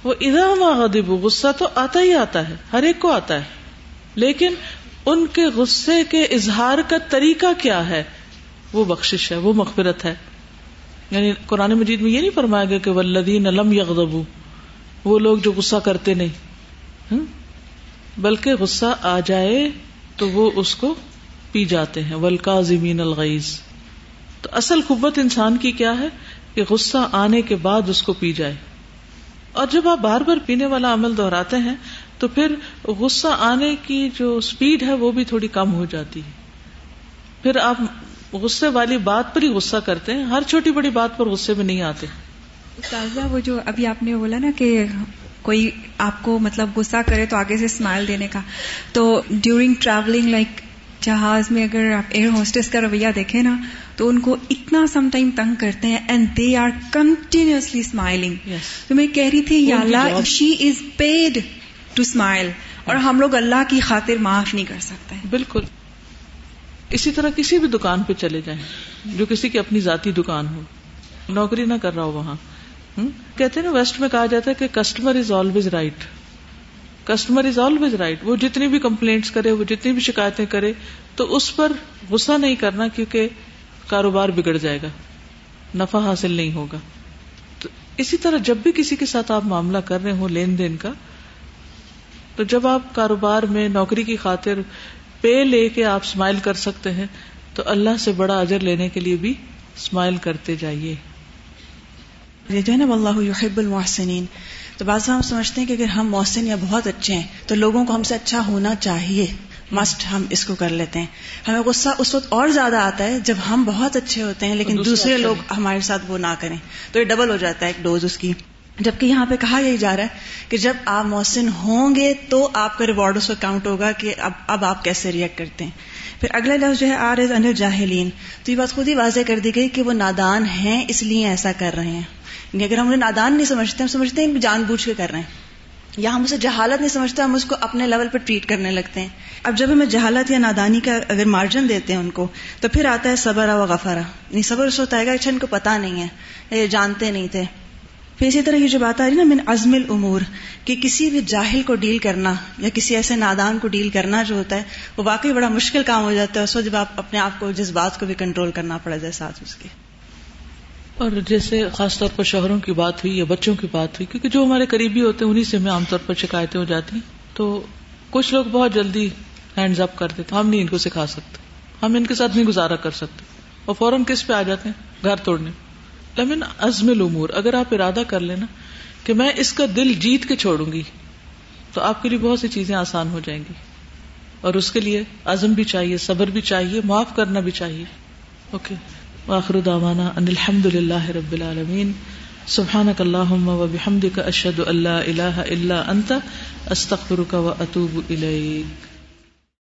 وہ ادب غصہ تو آتا ہی آتا ہے، ہر ایک کو آتا ہے۔ لیکن ان کے غصے کے اظہار کا طریقہ کیا ہے؟ وہ بخشش ہے، وہ مغفرت ہے۔ یعنی قرآن مجید میں یہ نہیں فرمایا گیا کہ ولدین علم یغضبو وہ لوگ جو غصہ کرتے نہیں بلکہ غصہ آ جائے تو وہ اس کو پی جاتے ہیں ولکا زمین الغیز تو اصل قوت انسان کی کیا ہے؟ کہ غصہ آنے کے بعد اس کو پی جائے۔ اور جب آپ بار بار پینے والا عمل دہراتے ہیں، تو پھر غصہ آنے کی جو اسپیڈ ہے وہ بھی تھوڑی کم ہو جاتی ہے۔ پھر آپ غصے والی بات پر ہی غصہ کرتے ہیں۔ ہر چھوٹی بڑی بات پر غصے میں نہیں آتے۔ تازہ وہ جو ابھی آپ نے بولا نا کہ کوئی آپ کو مطلب غصہ کرے تو آگے سے اسمائل دینے کا۔ تو ڈیورنگ ٹریولنگ لائک جہاز میں اگر آپ ایئر ہوسٹس کا رویہ دیکھیں نا تو ان کو اتنا سم ٹائم تنگ کرتے ہیں and they are continuously smiling تو میں کہہ رہی تھی یا اللہ she is paid to smile اور ہم لوگ اللہ کی خاطر معاف نہیں کر سکتے۔ بالکل۔ اسی طرح کسی بھی دکان پہ چلے جائیں جو کسی کی اپنی ذاتی دکان ہو، نوکری نہ کر رہا ہو وہاں۔ کہتے ہیں نا ویسٹ میں کہا جاتا ہے کہ customer is always right customer is always right وہ جتنی بھی کمپلینٹس کرے، وہ جتنی بھی شکایتیں کرے، تو اس پر غصہ نہیں کرنا کیونکہ کاروبار بگڑ جائے گا۔ نفع حاصل نہیں ہوگا۔ تو اسی طرح جب بھی کسی کے ساتھ آپ معاملہ کر رہے ہوں لین دین کا، تو جب آپ کاروبار میں نوکری کی خاطر پے لے کے آپ اسمائل کر سکتے ہیں تو اللہ سے بڑا اجر لینے کے لیے بھی اسمائل کرتے جائیے۔ یہ جو ہے نا اللہ یحب المحسنین۔ تو بعض ہم سمجھتے ہیں کہ اگر ہم محسن یا بہت اچھے ہیں تو لوگوں کو ہم سے اچھا ہونا چاہیے۔ مسٹ ہم اس کو کر لیتے ہیں۔ ہمیں غصہ اس وقت اور زیادہ آتا ہے جب ہم بہت اچھے ہوتے ہیں لیکن دوسرے لوگ ہمارے ساتھ وہ نہ کریں۔ تو یہ ڈبل ہو جاتا ہے ایک ڈوز اس کی۔ جبکہ یہاں پہ کہا یہی جا رہا ہے کہ جب آپ محسن ہوں گے تو آپ کا ریوارڈ اس وقت کاؤنٹ ہوگا کہ اب اب آپ کیسے ریئیکٹ کرتے ہیں۔ پھر اگلا لفظ جو ہے آر از انل جاہلین تو یہ بات خود ہی واضح کر دی گئی کہ وہ نادان ہیں، اس لیے ایسا کر رہے ہیں۔ یعنی اگر ہم انہیں نادان نہیں سمجھتے، ہم سمجھتے ہیں جان بوجھ کے کر رہے ہیں۔ یا ہم اسے جہالت نہیں سمجھتے، ہم اس کو اپنے لیول پر ٹریٹ کرنے لگتے ہیں۔ اب جب ہمیں جہالت یا نادانی کا اگر مارجن دیتے ہیں ان کو، تو پھر آتا ہے صبر و غفارا یعنی صبر اس ہوتا ہے اچھا ان کو پتا نہیں ہے یہ جانتے نہیں تھے۔ پھر اسی طرح یہ جو بات آ رہی نا، من عزم العمور کہ کسی بھی جاہل کو ڈیل کرنا یا کسی ایسے نادان کو ڈیل کرنا جو ہوتا ہے، وہ واقعی بڑا مشکل کام ہو جاتا ہے، اس وقت جب آپ اپنے آپ کو جس بات کو بھی کنٹرول کرنا پڑا جائے ساتھ اس کے۔ اور جیسے خاص طور پر شوہروں کی بات ہوئی یا بچوں کی بات ہوئی، کیونکہ جو ہمارے قریبی ہوتے ہیں انہیں سے ہمیں عام طور پر شکایتیں ہو جاتی ہیں۔ تو کچھ لوگ بہت جلدی ہینڈز اپ کر دیتے ہم نہیں ان کو سکھا سکتے، ہم ان کے ساتھ نہیں گزارا کر سکتے۔ اور فوراً کس پہ آ جاتے ہیں؟ گھر توڑنے۔ لیکن عزم العمور اگر آپ ارادہ کر لینا کہ میں اس کا دل جیت کے چھوڑوں گی، تو آپ کے لیے بہت سی چیزیں آسان ہو جائیں گی۔ اور اس کے لیے عزم بھی چاہیے، صبر بھی چاہیے، معاف کرنا بھی چاہیے۔ اوکے۔ واخر دعوانا ان الحمد للہ رب العالمین۔ سبحانک اللہم و بحمدک، اشہد اللہ الہ الا انت، استغفرک و اتوب الیک۔